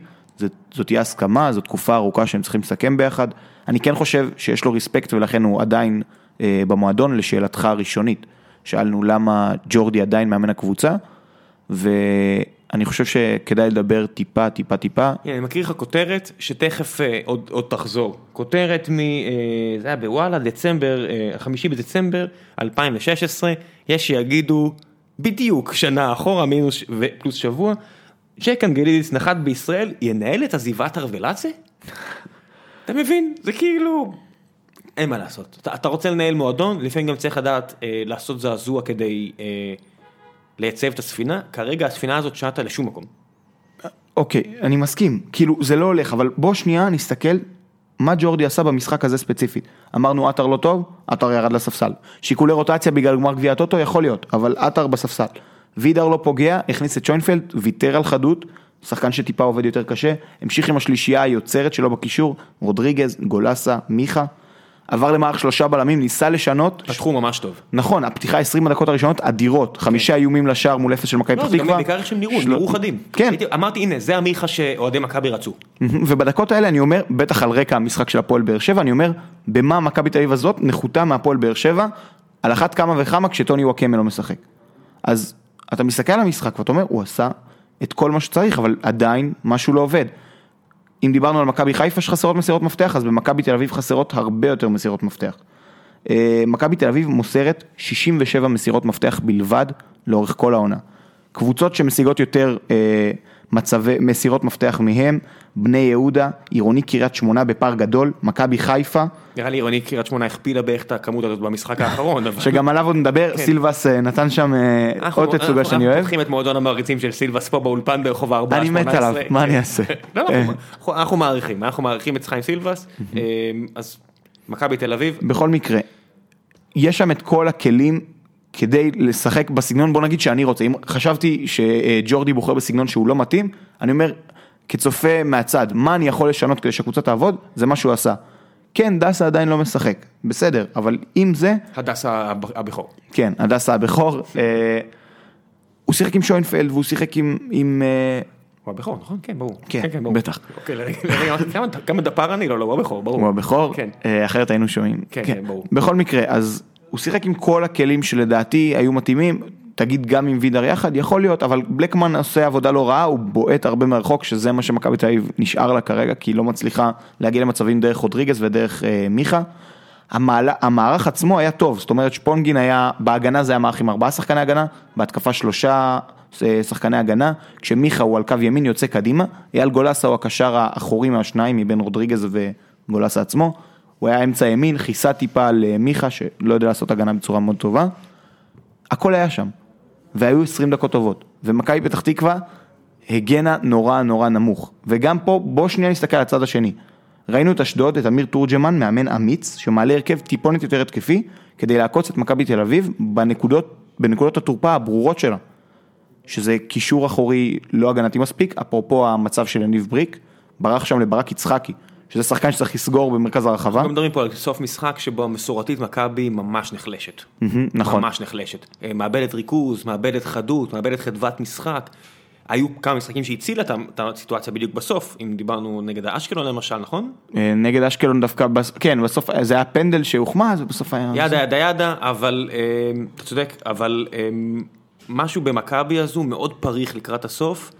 זאת תהיה הסכמה, זו תקופה ארוכה שהם צריכים לסכם ביחד. אני כן חושב שיש לו ריספקט ולכן הוא עדיין אה, במועדון, לשאלתך הראשונית. שאלנו למה ג'ורדי עדיין מאמן הקבוצה, ואני חושב שכדאי לדבר טיפה, טיפה, טיפה. הנה, אני מקריא לך כותרת שתכף אה, עוד עוד תחזור. כותרת מ... אה, זה היה בוואלה, דצמבר, אה, החמישי בדצמבר 2016, יש שיגידו בדיוק שנה אחורה, מינוס ופלוס שבוע, ג'ק אנגלידיס נחת בישראל, ינהל את עזיבת ארוולציה? אתה מבין? זה כאילו... אין מה לעשות. אתה, אתה רוצה לנהל מועדון, לפעמים גם צריך לדעת אה, לעשות זעזוע כדי אה, לייצב את הספינה. כרגע הספינה הזאת שטה לשום מקום. אוקיי, אני מסכים, כאילו זה לא הולך, אבל בוא שנייה נסתכל מה ג'ורדי עשה במשחק הזה ספציפית. אמרנו עטר לא טוב, עטר ירד לספסל. שיקולי רוטציה בגלל גמר גביע הטוטו יכול להיות, אבל עטר בספסל. וידר לא פוגע, הכניס את שוינפלד, ויתר על חדות, שחקן שטיפה עובד יותר קשה, המשיך עם השלישייה היוצרת שלו בקישור, רודריגז, גולסה, מיכה. עבר למערך שלושה בלמים, ניסה לשנות. פתחו ממש טוב. נכון, הפתיחה 20 הדקות הראשונות אדירות, חמישה איומים לשער מול אפס של מכבי לא, פתח זה גם תקווה. בעיקר איך שהם נראו, נראו חדים. כן, הייתי- אמרתי, הנה, זה המיכה שאוהדי מכבי רצו. ובדקות האלה אני אומר, בטח על רקע המשחק של הפועל באר שבע, אני אומר, במה מכבי תל אביב הזאת נחותה מהפועל באר שבע, על אחת כמה וכמה כשטוני וואקמה לא משחק. אז אתה מסתכל על המשחק ואתה אומר, הוא עשה את כל מה שצריך, אבל עדיין משהו לא עובד. אם דיברנו על מכבי חיפה שחסרות מסירות מפתח, אז במכבי תל אביב חסרות הרבה יותר מסירות מפתח. אה, מכבי תל אביב מוסרת 67 מסירות מפתח בלבד לאורך כל העונה. קבוצות שמשיגות יותר אה, מצבי, מסירות מפתח מהם, בני יהודה, עירוני קריית שמונה בפער גדול, מכבי חיפה, נראה לי עירוני קריית שמונה הכפילה בערך את הכמות הזאת במשחק האחרון. אבל- שגם עליו עוד נדבר, כן. סילבס אה, נתן שם אה, אנחנו- עוד תצוגה אנחנו- שאני אנחנו אוהב. פותחים את מועדון המעריצים של סילבס פה באולפן ברחוב הארבעה אני מת עליו, מה אני אעשה? לא, אה. אנחנו- אנחנו- אנחנו מעריכים, אנחנו מעריכים את חיים סילבס, אז מכבי תל אביב, בכל מקרה, יש שם את כל הכלים כדי לשחק בסגנון, בוא נגיד שאני רוצה, אם חשבתי שג'ורדי בוחר בסגנון שהוא לא מתאים, אני אומר, כצופה מהצד, מה אני יכול לשנות כדי שהקבוצה תעבוד, זה מה שהוא עשה. כן, דסה עדיין לא משחק, בסדר, אבל עם זה, הדסה הב- הבכור. כן, הדסה הבכור, אה, הוא שיחק עם שוינפלד והוא שיחק עם, עם אה, הוא הבכור, נכון? כן, ברור. כן, ברור. בטח. אוקיי, לרגע, כמה- דפר אני? לא, לא, הוא הבכור, ברור. הוא הבכור, כן. אה, אחרת היינו שומעים. כן, כן, ברור. בכל מקרה, אז הוא שיחק עם כל הכלים שלדעתי היו מתאימים, תגיד גם עם וידר יחד, יכול להיות, אבל בלקמן עושה עבודה לא רעה, הוא בועט הרבה מרחוק, שזה מה שמכבי תל אביב נשאר לה כרגע, כי היא לא מצליחה להגיע למצבים דרך רודריגז ודרך אה, מיכה. המעלה, המערך עצמו היה טוב, זאת אומרת שפונגין היה, בהגנה זה היה מערך עם ארבעה שחקני הגנה, בהתקפה שלושה אה, שחקני הגנה, כשמיכה הוא על קו ימין יוצא קדימה, אייל גולסה הוא הקשר האחורי מהשניים מבין רודריגז וגולסה עצמו, הוא היה אמצע ימין, כיסה טיפה על אה, מיכה שלא יודע לעשות הגנה בצורה מאוד טובה, הכל היה שם, והיו 20 דקות טובות, ומכבי פתח תקווה הגנה נורא נורא נמוך, וגם פה בוא שנייה נסתכל על הצד השני. ראינו את אשדוד, את אמיר תורג'מן, מאמן אמיץ, שמעלה הרכב טיפונת יותר התקפי, כדי לעקוץ את מכבי תל אביב בנקודות, בנקודות התורפה הברורות שלה. שזה קישור אחורי לא הגנתי מספיק, אפרופו המצב של יניב בריק, ברח שם לברק יצחקי, שזה שחקן שצריך לסגור במרכז הרחבה. אנחנו מדברים פה על סוף משחק שבו המסורתית מכבי ממש נחלשת. נכון. ממש נחלשת. אה, מאבדת ריכוז, מאבדת חדות, מאבדת חדוות משחק. היו כמה משחקים שהצילה את הסיטואציה בדיוק בסוף, אם דיברנו נגד האשקלון למשל, נכון? אה, נגד אשקלון דווקא, כן, בסוף זה היה פנדל שהוחמץ, ובסוף היה... ידה ידה ידה, אבל אה, אתה צודק, אבל משהו במכבי הזו מאוד פריך לקראת הסוף,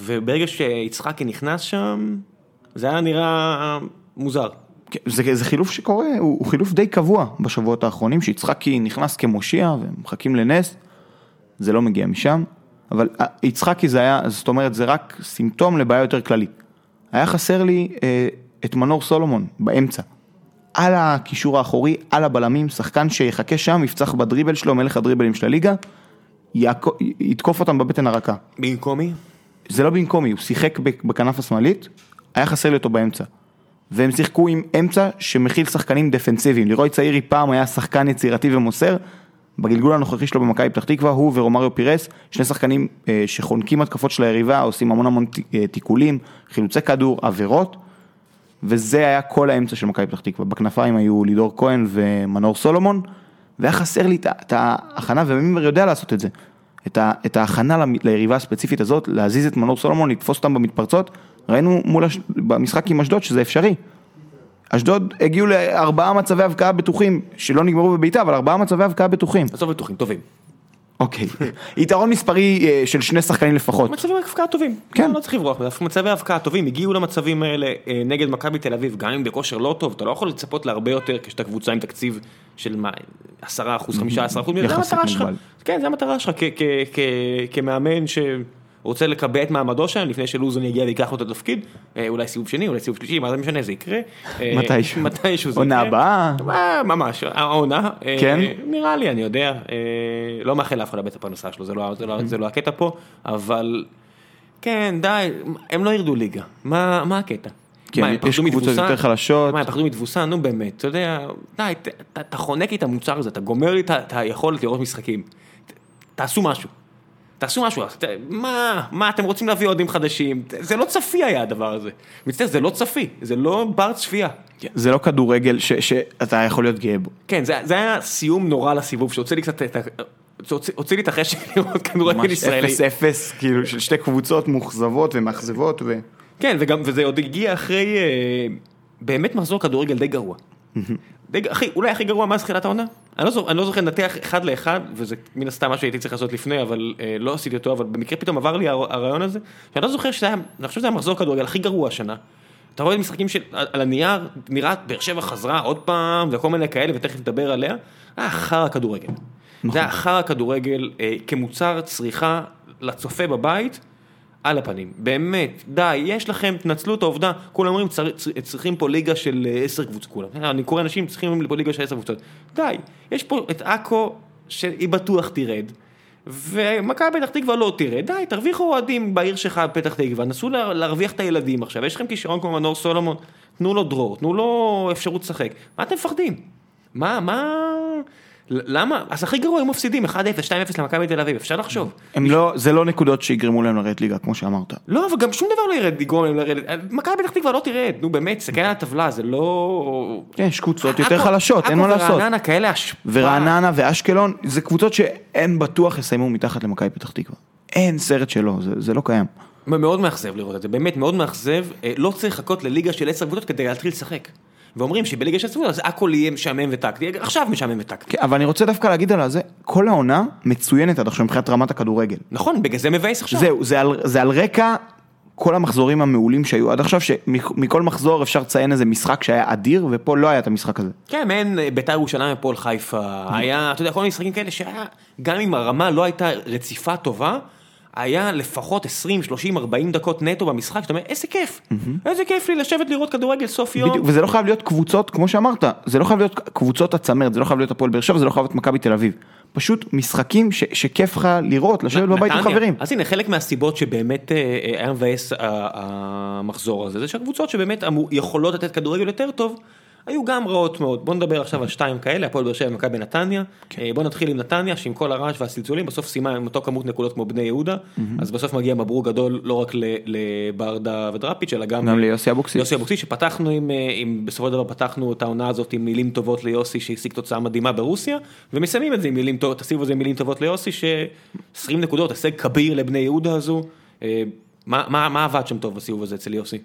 וברגע שיצחקי נכנס שם, זה היה נראה מוזר. כן, זה, זה חילוף שקורה, הוא, הוא חילוף די קבוע בשבועות האחרונים, שיצחקי נכנס כמושיע ומחכים לנס, זה לא מגיע משם, אבל אה, יצחקי זה היה, זאת אומרת, זה רק סימפטום לבעיה יותר כללית. היה חסר לי אה, את מנור סולומון באמצע, על הקישור האחורי, על הבלמים, שחקן שיחכה שם, יפצח בדריבל שלו, מלך הדריבלים של הליגה, יעקו, יתקוף אותם בבטן הרכה. במקומי? זה לא במקומי, הוא שיחק בכנף השמאלית, היה חסר לי אותו באמצע. והם שיחקו עם אמצע שמכיל שחקנים דפנסיביים. לירוי צעירי פעם היה שחקן יצירתי ומוסר, בגלגול הנוכחי שלו במכבי פתח תקווה, הוא ורומריו פירס, שני שחקנים אה, שחונקים התקפות של היריבה, עושים המון המון אה, תיקולים, חילוצי כדור, עבירות, וזה היה כל האמצע של מכבי פתח תקווה. בכנפיים היו לידור כהן ומנור סולומון, והיה חסר לי את ההכנה, ומימר יודע לעשות את זה. את, את ההכנה ליריבה הספציפית הזאת, להזיז את מנור סולומון, לתפוס אותם במתפרצות, ראינו מול, הש... במשחק עם אשדוד שזה אפשרי. אשדוד הגיעו לארבעה מצבי הבקעה בטוחים, שלא נגמרו בבעיטה, אבל ארבעה מצבי הבקעה בטוחים. עזוב בטוחים, טובים. אוקיי. יתרון מספרי אה, של שני שחקנים לפחות. מצבי הבקעה טובים, כן. לא, לא צריך לברוח, מזה. מצבי הבקעה טובים, הגיעו למצבים האלה אה, נגד מכבי תל אביב, גם אם בכושר לא טוב, אתה לא יכול לצפות להרבה יותר כשאתה קבוצה עם תקציב של מה, 10 אחוז, 15 אחוז, זה המטרה שלך. כן זה המטרה שלך כ- כ- שרוצה לקבע את מעמדו שם לפני שלוזון יגיע ויקח לו את התפקיד, אה, אולי סיבוב שני, אולי סיבוב שלישי, מה זה משנה, זה יקרה. אה, מתישהו. מתישהו זה עונה יקרה. הבאה. אה, ממש, העונה, כן? נראה לי, אני יודע, לא מאחל לאף אחד לאבד את הפרנסה שלו, זה לא- זה לא- זה לא הקטע פה, אבל כן, די, הם לא ירדו ליגה, מה מה הקטע? כן, מה, יש קבוצות? יותר חלשות. מה, הם פחדו מתבוסה? נו באמת, אתה יודע, די, אתה חונק לי את המוצר הזה, אתה גומר לי את היכולת לראות משחקים. תעשו משהו. תעשו משהו, ת- מה, מה אתם רוצים להביא אוהדים חדשים? זה לא צפי היה הדבר הזה. מצטער, זה לא צפי, זה לא בר צפייה. זה לא כדורגל ש- שאתה יכול להיות גאה בו. כן, זה, זה היה סיום נורא לסיבוב, שהוציא לי קצת את ה... הוציא- לי את החשק לראות כדורגל ממש ישראלי. אפס אפס, כאילו, של שתי קבוצות מאוכזבות ומאכזבות. ו... כן, וגם, וזה עוד הגיע אחרי אה, באמת מחזור כדורגל די גרוע. די, אחי, אולי הכי גרוע מאז תחילת העונה. אני לא, זוכר, אני לא זוכר לנתח אחד לאחד, וזה מן הסתם מה שהייתי צריך לעשות לפני, אבל אה, לא עשיתי אותו, אבל במקרה פתאום עבר לי הר- הרעיון הזה, שאני לא זוכר שזה היה, אני חושב שזה היה מחזור כדורגל הכי גרוע השנה. אתה רואה משחקים של, על הנייר, נראה באר שבע חזרה עוד פעם, וכל מיני כאלה, ותכף נדבר עליה, היה חרא כדורגל. זה היה חרא כדורגל אה, כמוצר צריכה לצופה בבית, על הפנים, באמת, די, יש לכם, תנצלו את העובדה, כולם אומרים צר, צר, צריכים פה ליגה של אה, עשר קבוצות, כולם, אני קורא אנשים צריכים פה ליגה של עשר קבוצות, די, יש פה את עכו שהיא בטוח תרד, ומכבי פתח תקווה לא תרד, די, תרוויחו אוהדים בעיר שלך פתח תקווה, נסו לה, להרוויח את הילדים עכשיו, יש לכם כישרון כמו מנור סולומון, תנו לו דרור, תנו לו אפשרות לשחק, מה אתם מפחדים? מה, מה... למה? אז הכי גרוע הם מפסידים 1-0, 2-0 למכבי תל אביב, אפשר לחשוב. הם לא, זה לא נקודות שיגרמו להם לרדת ליגה, כמו שאמרת. לא, אבל גם שום דבר לא ירד, יגרום להם לרדת. מכבי פתח תקווה לא תרד, נו באמת, תסתכל על הטבלה, זה לא... כן, יש קבוצות יותר חלשות, אין מה לעשות. ורעננה כאלה השפעה. ורעננה ואשקלון, זה קבוצות שאין בטוח יסיימו מתחת למכבי פתח תקווה. אין סרט שלא, זה, זה לא קיים. מאוד מאכזב לראות את זה, באמת מאוד מאכזב. אה, לא צריך לחכות לליגה של עשר קבוצות כדי להתחיל לשחק. ואומרים שבליגה של צפון אז הכל יהיה משעמם וטקטי, עכשיו משעמם וטקטי. כן, אבל אני רוצה דווקא להגיד על זה, כל העונה מצוינת עד עכשיו מבחינת רמת הכדורגל. נכון, בגלל זה מבאס עכשיו. זהו, זה על, זה על רקע כל המחזורים המעולים שהיו עד עכשיו, שמכל מחזור אפשר לציין איזה משחק שהיה אדיר, ופה לא היה את המשחק הזה. כן, מעין אה, בית"ר ירושלים הפועל חיפה, היה, אתה יודע, כל מיני משחקים כאלה שהיה, גם אם הרמה לא הייתה רציפה טובה, היה לפחות 20, 30, 40 דקות נטו במשחק, שאתה אומר, איזה כיף, איזה כיף לי לשבת לראות כדורגל סוף יום. בדיוק, וזה לא חייב להיות קבוצות, כמו שאמרת, זה לא חייב להיות קבוצות הצמרת, זה לא חייב להיות הפועל באר שבע, זה לא חייב להיות מכבי תל אביב. פשוט משחקים ש, שכיף לך לראות, לשבת בבית עם חברים. אז הנה, חלק מהסיבות שבאמת אה, אה, היה מבאס המחזור הזה, זה שהקבוצות שבאמת יכולות לתת כדורגל יותר טוב, היו גם רעות מאוד. בוא נדבר עכשיו על שתיים כאלה, הפועל באר שבע ומכבי בנתניה. כן. אה, בוא נתחיל עם נתניה, שעם כל הרעש והצלצולים, בסוף סיימה עם אותו כמות נקודות כמו בני יהודה, mm-hmm. אז בסוף מגיע מברוק גדול לא רק לברדה ודראפיץ', אלא גם... גם ליוסי אבוקסיס. יוסי אבוקסיס, שפתחנו עם, אה, עם, בסופו של דבר פתחנו את העונה הזאת עם מילים טובות ליוסי, שהשיג תוצאה מדהימה ברוסיה, ומסיימים את זה עם מילים טובות, את הסיבוב הזה עם מילים טובות ליוסי, ש-20 נקודות, הישג כביר לבני יהודה הזו. אה, מה, מה, מה עבד שם טוב בסיבוב הזה אצל יוסי?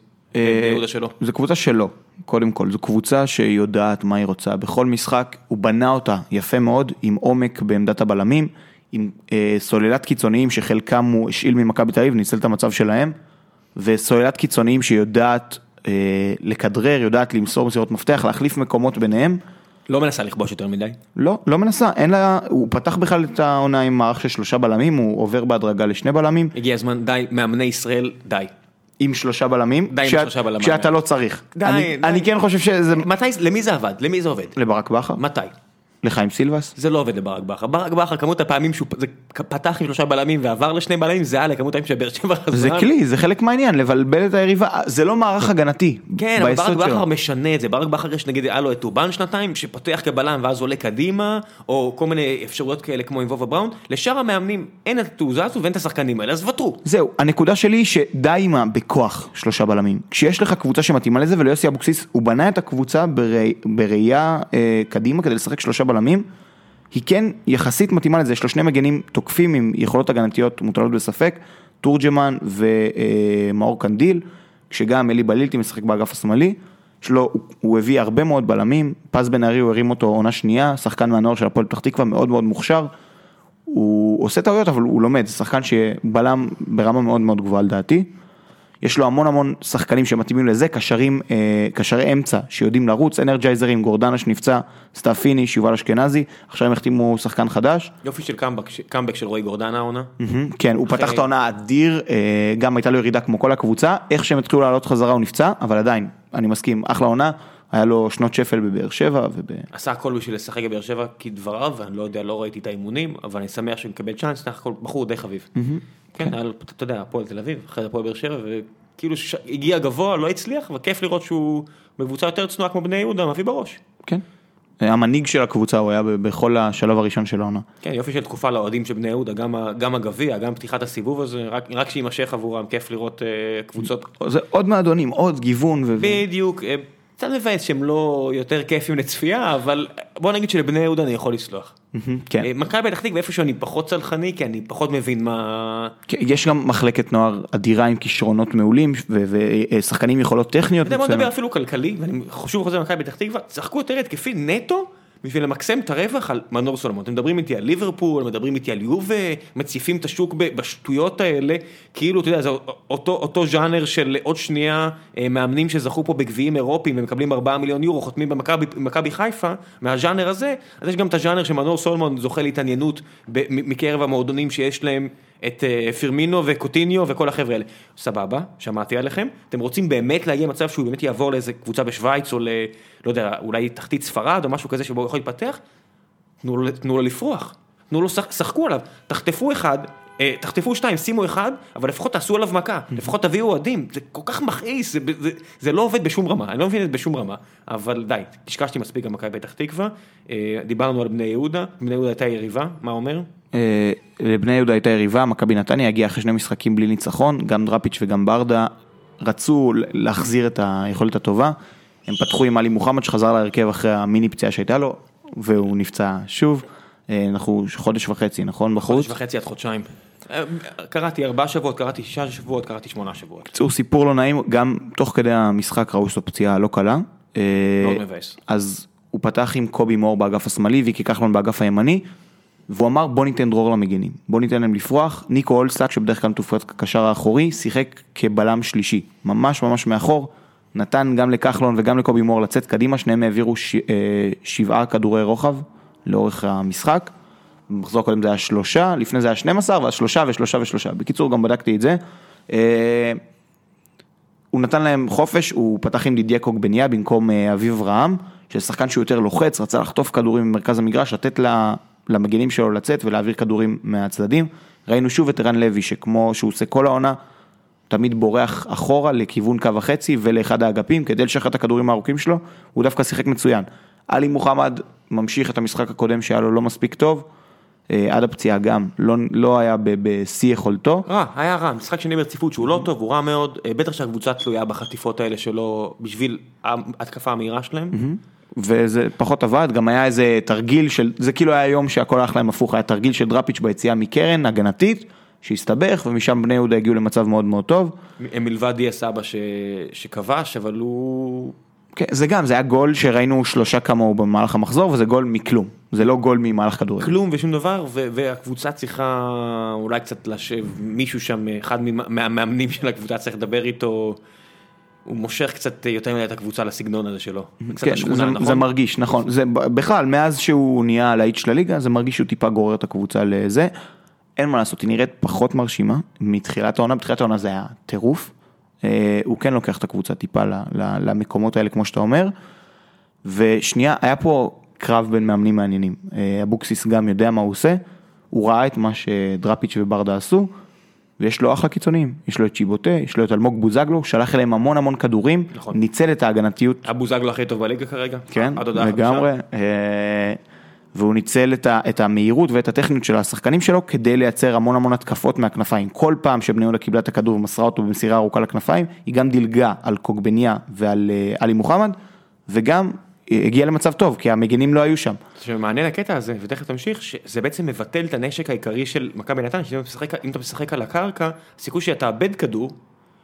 זו קבוצה שלו, קודם כל, זו קבוצה שיודעת מה היא רוצה. בכל משחק הוא בנה אותה יפה מאוד, עם עומק בעמדת הבלמים, עם אה, סוללת קיצוניים שחלקם הוא השאיל ממכבי תל אביב, ניצל את המצב שלהם, וסוללת קיצוניים שיודעת אה, לכדרר, יודעת למסור מסירות מפתח, להחליף מקומות ביניהם. לא מנסה לכבוש יותר מדי. לא, לא מנסה, אין לה, הוא פתח בכלל את העונה עם מערך של שלושה בלמים, הוא עובר בהדרגה לשני בלמים. הגיע הזמן, די, מאמני ישראל, די. עם שלושה בלמים, די עם שלושה בלמים. כשאתה לא צריך. די, אני, די. אני כן חושב שזה... מתי, למי זה עבד? למי זה עובד? לברק בכר? מתי? לחיים סילבס? זה לא עובד לברק בכר. ברק בכר, כמות הפעמים שהוא פתח עם שלושה בלמים ועבר לשני בלמים, זה היה לכמות הפעמים שבאר שבע חזרה. זה כלי, זה חלק מהעניין, לבלבל את היריבה, זה לא מערך הגנתי. כן, אבל ברק בכר משנה את זה, ברק בכר יש נגיד, היה לו את אובן שנתיים, שפותח כבלם ואז עולה קדימה, או כל מיני אפשרויות כאלה כמו עם וובה בראון, לשאר המאמנים אין את התעוזה הזו ואין את השחקנים האלה, אז ותרו. זהו, הנקודה שלי היא שדי עם הבכוח שלושה בלמים. כשיש לך קבוצה שמתאימה לזה, וליוסי אבוקסיס, הוא בנה את הקבוצה בראייה אה, קדימה כדי לשחק שלושה בלמים. היא כן יחסית מתאימה לזה, יש לו שני מגנים תוקפים עם יכולות הגנתיות מוטלות בספק, תורג'מן ומאור קנדיל, כשגם אלי בלילטי משחק באגף השמאלי, שלו, הוא, הוא הביא הרבה מאוד בלמים, פז בן ארי הוא הרים אותו עונה שנייה, שחקן מהנוער של הפועל פתח תקווה, מאוד מאוד מוכשר, הוא עושה טעויות אבל הוא לומד, זה שחקן שבלם ברמה מאוד מאוד גבוהה לדעתי. יש לו המון המון שחקנים שמתאימים לזה, קשרים, אה, קשרי אמצע שיודעים לרוץ, energizerים, גורדנה שנפצע, סתיו פיניש, יובל אשכנזי, עכשיו הם החתימו שחקן חדש. יופי של comeback, comeback של רועי גורדנה העונה. כן, הוא פתח את העונה אדיר, אה, גם הייתה לו ירידה כמו כל הקבוצה, איך שהם התחילו לעלות חזרה הוא נפצע, אבל עדיין, אני מסכים, אחלה עונה. היה לו שנות שפל בבאר שבע וב... עשה הכל בשביל לשחק בבאר שבע כדבריו, ואני לא יודע, לא ראיתי את האימונים, אבל אני שמח שהוא מקבל צ'אנס, סך הכל בחור די חביב. כן, אתה יודע, הפועל תל אביב, אחרי הפועל באר שבע, כאילו הגיע גבוה, לא הצליח, וכיף לראות שהוא בקבוצה יותר צנועה כמו בני יהודה, מביא בראש. כן. המנהיג של הקבוצה הוא היה בכל השלב הראשון של העונה. כן, יופי של תקופה לאוהדים של בני יהודה, גם הגביע, גם פתיחת הסיבוב הזה, רק, רק שיימשך עבורם, כיף לראות uh, קבוצות. זה עוד מועדונים, עוד גיוון. ו... בדיוק, קצת מבאס שהם לא יותר כיפים לצפייה, אבל בוא נגיד שלבני יהודה אני יכול לסלוח. כן. מכבי פתח תקווה איפה שאני פחות צלחני, כי אני פחות מבין מה... יש גם מחלקת נוער אדירה עם כישרונות מעולים, ושחקנים יכולות טכניות. בוא נדבר אפילו כלכלי, ואני שוב חוזר למכבי פתח תקווה, צחקו יותר התקפי נטו. בשביל למקסם את הרווח על מנור סולומון. אתם מדברים איתי על ליברפול, מדברים איתי על יובה, מציפים את השוק בשטויות האלה, כאילו, אתה יודע, זה אותו, אותו ז'אנר של עוד שנייה אה, מאמנים שזכו פה בגביעים אירופיים ומקבלים 4 מיליון יורו, חותמים במכבי חיפה, מהז'אנר הזה, אז יש גם את הז'אנר שמנור סולומון זוכה להתעניינות מקרב המועדונים שיש להם את אה, פירמינו וקוטיניו וכל החבר'ה האלה. סבבה, שמעתי עליכם. אתם רוצים באמת להגיע למצב שהוא באמת יעבור לאיזה קבוצה בשוויץ או. לא יודע, אולי תחתית ספרד או משהו כזה שבו הוא יכול להתפתח? תנו, תנו לו לפרוח. תנו לו, שחקו עליו. תחטפו אחד, אה, תחטפו שתיים, שימו אחד, אבל לפחות תעשו עליו מכה, לפחות תביאו אוהדים, זה כל כך מכעיס, זה, זה, זה לא עובד בשום רמה, אני לא מבין את זה בשום רמה, אבל די, קשקשתי מספיק גם מכבי פתח תקווה, אה, דיברנו על בני יהודה, בני יהודה הייתה יריבה, מה אומר? אה, לבני יהודה הייתה יריבה, מכבי נתניה הגיעה אחרי שני משחקים בלי ניצחון, גם דראפיץ' וגם ברדה רצו להחזיר את היכולת הטובה, הם פתחו עם עלי מוחמד שחזר להרכב אחרי המיני פציעה שהייתה לו, והוא נפצע שוב. אנחנו חודש וחצי, נכון? בחוץ? חודש וחצי עד חודשיים. קראתי ארבעה שבועות, קראתי שישה שבועות, קראתי שמונה שבועות. בקיצור, סיפור לא נעים, גם תוך כדי המשחק ראו שזו פציעה לא קלה. אה, מאוד מבאס. אז הוא פתח עם קובי מור באגף השמאלי, ויקי כחלון באגף הימני, והוא אמר בוא ניתן דרור למגינים, בוא ניתן להם לפרוח, ניקו אולסק שבדרך כלל מתופף כקשר האחורי, שיחק כבלם שלישי, ממש ממש מאחור, נתן גם לכחלון וגם לקובי מור לצאת קדימה, שניהם העבירו ש... אה, שבעה כדורי רוחב לאורך המשחק, במחזור הקודם זה היה שלושה, לפני זה היה 12, ואז שלושה ושלושה ושלושה, בקיצור גם בדקתי את זה. אה, הוא נתן להם חופש, הוא פתח עם דידיה קוגבניה במקום אה, אביב אברהם, שזה שחקן שהוא יותר לוחץ, רצה לחטוף כדורים ממרכז המגרש, לתת למגינים שלו לצאת ולהעביר כדורים מהצדדים. ראינו שוב את ערן לוי, שכמו שהוא עושה כל העונה, תמיד בורח אחורה לכיוון קו החצי ולאחד האגפים כדי לשחרר את הכדורים הארוכים שלו, הוא דווקא שיחק מצוין. עלי מוחמד ממשיך את המשחק הקודם שהיה לו לא מספיק טוב, אה, עד הפציעה גם, לא, לא היה בשיא יכולתו. רע, היה רע, משחק שני ברציפות שהוא לא טוב, הוא רע מאוד, אה, בטח שהקבוצה תלויה בחטיפות האלה שלו בשביל ההתקפה המהירה שלהם. וזה פחות עבד, גם היה איזה תרגיל של, זה כאילו היה יום שהכל הלך להם הפוך, היה תרגיל של דראפיץ' ביציאה מקרן הגנתית, שהסתבך, ומשם בני יהודה הגיעו למצב מאוד מאוד טוב. מ- מלבד דיה סבא ש... שכבש, אבל הוא... כן, זה גם, זה היה גול שראינו שלושה כמוהו במהלך המחזור, וזה גול מכלום, זה לא גול ממהלך כדורגל. כלום ושום דבר, ו- והקבוצה צריכה אולי קצת לשב, מישהו שם, אחד מהמאמנים של הקבוצה צריך לדבר איתו, הוא מושך קצת יותר מדי את הקבוצה לסגנון הזה שלו. כן, השכונה, זה, נכון? זה מרגיש, נכון, זה בכלל, מאז שהוא נהיה הלהיט של הליגה, זה מרגיש שהוא טיפה גורר את הקבוצה לזה. אין מה לעשות, היא נראית פחות מרשימה מתחילת העונה, בתחילת העונה זה היה טירוף. אה, הוא כן לוקח את הקבוצה טיפה למקומות האלה, כמו שאתה אומר. ושנייה, היה פה קרב בין מאמנים מעניינים. אה, אבוקסיס גם יודע מה הוא עושה, הוא ראה את מה שדראפיץ' וברדה עשו, ויש לו אחלה קיצוניים, יש לו את צ'יבוטה, יש לו את אלמוג בוזגלו, שלח אליהם המון המון כדורים, נכון. ניצל את ההגנתיות אבו זגלו הכי טוב בליגה כרגע. כן, לגמרי. אה, והוא ניצל את, ה, את המהירות ואת הטכניות של השחקנים שלו כדי לייצר המון המון התקפות מהכנפיים. כל פעם שבני יהודה קיבלה את הכדור ומסרה אותו במסירה ארוכה לכנפיים, היא גם דילגה על קוגבניה ועל אה, עלי מוחמד, וגם אה, הגיעה למצב טוב, כי המגינים לא היו שם. שמעניין הקטע הזה, ותכף תמשיך, שזה בעצם מבטל את הנשק העיקרי של מכבי נתניה, שאם אתה משחק- על הקרקע, הסיכוי שאתה תאבד כדור,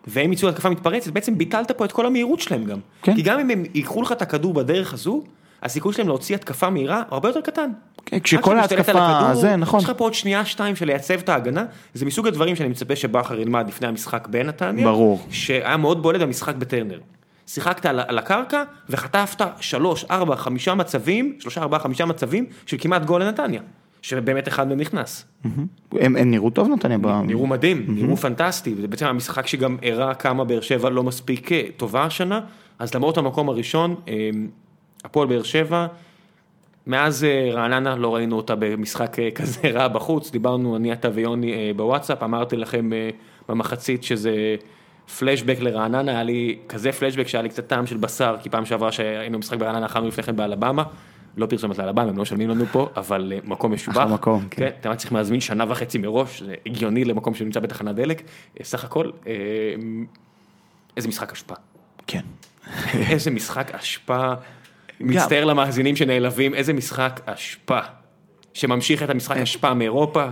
והם יצאו להתקפה מתפרצת, בעצם ביטלת פה את כל המהירות שלהם גם. כן. כי גם אם הם ייקחו לך את הכדור בדרך הזו, הסיכוי שלהם להוציא התקפה מהירה הרבה יותר קטן. כן, כשכל ההתקפה, הכדור, זה נכון. יש לך פה עוד שנייה שתיים של לייצב את ההגנה, זה מסוג הדברים שאני מצפה שבכר ילמד לפני המשחק בנתניה, ברור. שהיה מאוד בולט במשחק בטרנר. שיחקת על, על הקרקע וחטפת שלוש, ארבע, חמישה מצבים, שלושה, ארבעה, חמישה מצבים של כמעט גול לנתניה. שבאמת אחד מהם נכנס. הם, הם נראו טוב נתניה. ב- נראו מדהים, נראו פנטסטי, וזה בעצם המשחק שגם הראה כמה באר שבע לא מספיק אה, טובה השנה, אז למרות המקום הראשון, אה, הפועל באר שבע, מאז אה, רעננה לא ראינו אותה במשחק אה, כזה רע בחוץ, דיברנו אני, אתה ויוני אה, בוואטסאפ, אמרתי לכם במחצית שזה פלשבק לרעננה, היה לי כזה פלשבק שהיה לי קצת טעם של בשר, כי פעם שעברה שהיינו במשחק ברעננה, אכלנו לפני כן באלבמה. לא פרסומת לאלבמה, הם לא משלמים לנו פה, אבל מקום משובח. אחלה מקום, כן. כן, אתה צריך להזמין שנה וחצי מראש, זה הגיוני למקום שנמצא בתחנת דלק. סך הכל, איזה משחק אשפה. כן. איזה משחק אשפה. מצטער למאזינים שנעלבים, איזה משחק אשפה. שממשיך את המשחק אשפה מאירופה.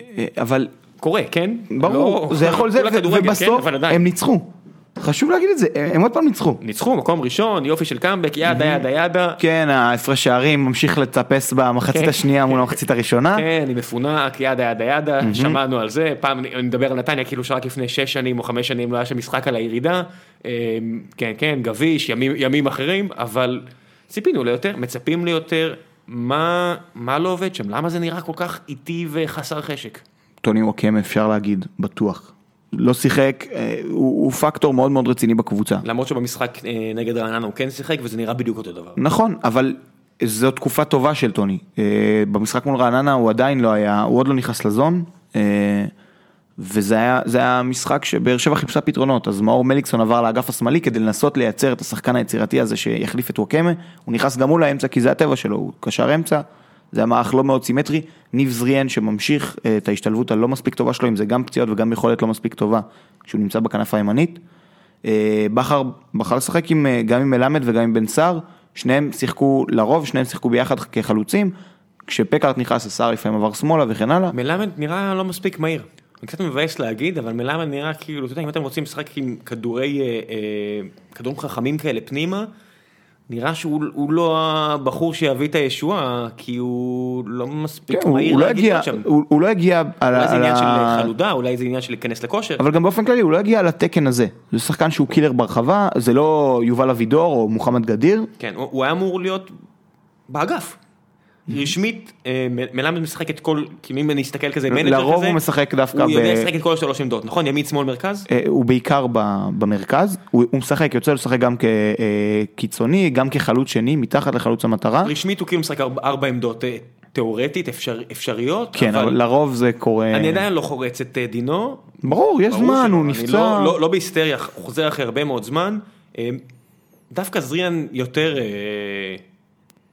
אה, אבל קורה, כן? ברור, לא- זה יכול זה, כן, ובסוף עדיין. הם ניצחו. חשוב להגיד את זה, הם עוד פעם ניצחו. ניצחו, מקום ראשון, יופי של קאמבק, ידה ידה ידה. כן, ההפרש שערים ממשיך לטפס במחצית כן. השנייה מול המחצית הראשונה. כן, אני מפונק, ידה ידה ידה, שמענו על זה, פעם אני מדבר על נתניה כאילו שרק לפני שש שנים או חמש שנים לא היה שם משחק על הירידה, אה, כן כן, גביש, ימים, ימים אחרים, אבל ציפינו ליותר, מצפים ליותר, מה, מה לא עובד שם, למה זה נראה כל כך איטי וחסר חשק? טוני וואקמה אפשר להגיד, בטוח. לא שיחק, אה, הוא, הוא פקטור מאוד מאוד רציני בקבוצה. למרות שבמשחק אה, נגד רעננה הוא כן שיחק וזה נראה בדיוק אותו דבר. נכון, אבל זו תקופה טובה של טוני. אה, במשחק מול רעננה הוא עדיין לא היה, הוא עוד לא נכנס לזון, וזה היה, היה משחק שבאר שבע חיפשה פתרונות, אז מאור מליקסון עבר לאגף השמאלי כדי לנסות לייצר את השחקן היצירתי הזה שיחליף את וואקמה, הוא נכנס גם הוא לאמצע כי זה הטבע שלו, הוא קשר אמצע, זה היה מערך לא מאוד סימטרי, ניב זריאן שממשיך אה, את ההשתלבות הלא מספיק טובה שלו, אם זה גם פציעות וגם יכולת לא מספיק טובה, כשהוא נמצא בכנף הימנית. אה, בכר בחר לשחק עם, אה, גם עם מלמד וגם עם בן סער, שניהם שיחקו לרוב, שניהם שיחקו ביחד כחלוצים, כשפקארט נכנס, הסער לפעמים עבר שמאלה וכן הלאה. מלמד נראה לא מספיק מהיר. קצת מבאס להגיד, אבל מלמד נראה כאילו, אתה יודע, אם אתם רוצים לשחק עם כדורי, אה, אה, כדורים חכמים כאלה פנימה, נראה שהוא הוא לא הבחור שיביא את הישועה, כי הוא לא מספיק כן, מהיר לא להגיד שם. הוא, הוא לא יגיע על, אולי זה עניין של ה- חלודה, אולי זה עניין של להיכנס לכושר. אבל גם באופן כללי הוא לא יגיע על התקן הזה. זה שחקן שהוא killer ברחבה, זה לא יובל אבידור או מוחמד גדיר. כן, הוא הוא היה אמור להיות באגף. רשמית, אה, מלמד משחק את כל, כאילו אם אני אסתכל כזה, manager כזה, לרוב הוא משחק דווקא הוא. יודע לשחק את כל השלוש עמדות, נכון? ימין, שמאל, מרכז? אה, הוא בעיקר במרכז, הוא, משחק, יוצא לשחק גם כקיצוני, גם כחלוץ שני, מתחת לחלוץ המטרה. רשמית הוא כאילו משחק ארבע עמדות אה, תיאורטית, אפשר- אפשריות, כן, אבל לרוב זה קורה... אני עדיין לא חורץ את אה, דינו. ברור, יש ברור זמן, הוא נפצע. לא- לא- לא בהיסטריה, חוזר אחרי הרבה מאוד זמן. אה, דווקא זריאן יותר אה,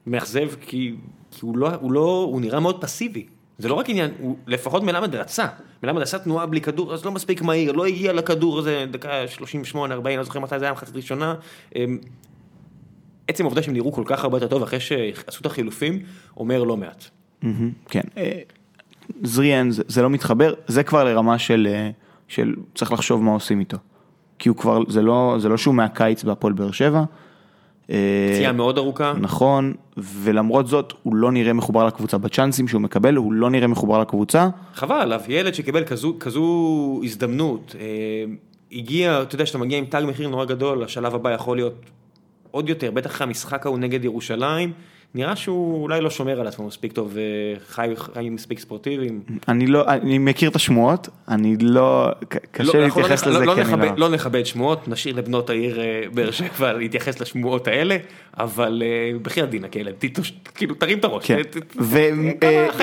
מאכזב, כי כי הוא לא, הוא לא, הוא נראה מאוד פסיבי. זה לא רק עניין, הוא לפחות מלמד רצה. מלמד עשה תנועה בלי כדור, אז לא מספיק מהיר, לא הגיע לכדור הזה דקה 38, 40, לא זוכר מתי זה היה מחצית ראשונה. אה, עצם העובדה שהם נראו כל כך הרבה יותר טוב אחרי שעשו את החילופים, אומר לא מעט. כן. זריאן זה, זה לא מתחבר, זה כבר לרמה של, אה, של צריך לחשוב מה עושים איתו. כי הוא כבר, זה לא, זה לא שהוא מהקיץ בהפועל באר שבע. אה, פציעה מאוד ארוכה. נכון, ולמרות זאת הוא לא נראה מחובר לקבוצה. בצ'אנסים שהוא מקבל הוא לא נראה מחובר לקבוצה. חבל עליו, ילד שקיבל כזו, כזו הזדמנות, אה, הגיע, אתה יודע שאתה מגיע עם תג מחיר נורא גדול, השלב הבא יכול להיות עוד יותר, בטח אחרי המשחק ההוא נגד ירושלים, נראה שהוא אולי לא שומר על עצמו מספיק טוב וחי חיים מספיק ספורטיביים. אני לא, אני מכיר את השמועות, אני לא, ק- קשה לא, להתייחס לא, לזה, לא, כי אני נכבד, לא... לא נכבד שמועות, נשאיר לבנות העיר אה, באר שבע להתייחס לשמועות האלה, אבל אה, בחייאת דינק ילד, תתוש- כאילו תרים את הראש. כן, ואם.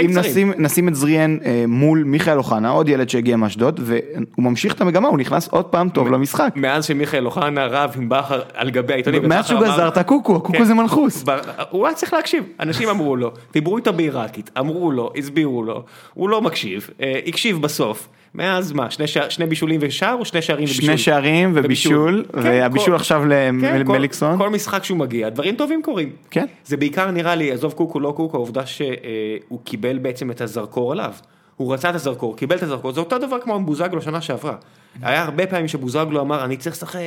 נשים, נשים את זריאן אה, מול מיכאל אוחנה, עוד ילד שהגיע מאשדוד, והוא ממשיך את המגמה, הוא נכנס עוד פעם טוב למשחק. מאז שמיכאל אוחנה רב עם בכר על גבי העיתונים, מאז שהוא גזר את הקוקו, הקוקו כן. זה מנחוס. הוא היה צריך להקשיב, אנשים אמרו לו, דיברו איתו בעיראקית, אמרו לו, הסבירו לו, הוא לא מקשיב, אה, הקשיב בסוף, מאז מה, שני, שער, שני בישולים ושער או שני שערים ובישול? שני שערים ובישול, כן, והבישול כל- עכשיו כן, כל- למליקסון. כל משחק שהוא מגיע, דברים טובים קורים. כן. זה בעיקר נראה לי, עזוב קוקו לא קוקו, העובדה שהוא קיבל בעצם את הזרקור עליו. הוא רצה את הזרקור, קיבל את הזרקור, זה אותו דבר כמו בוזגלו שנה שעברה. היה הרבה פעמים שבוזגלו אמר, אני צריך לשחק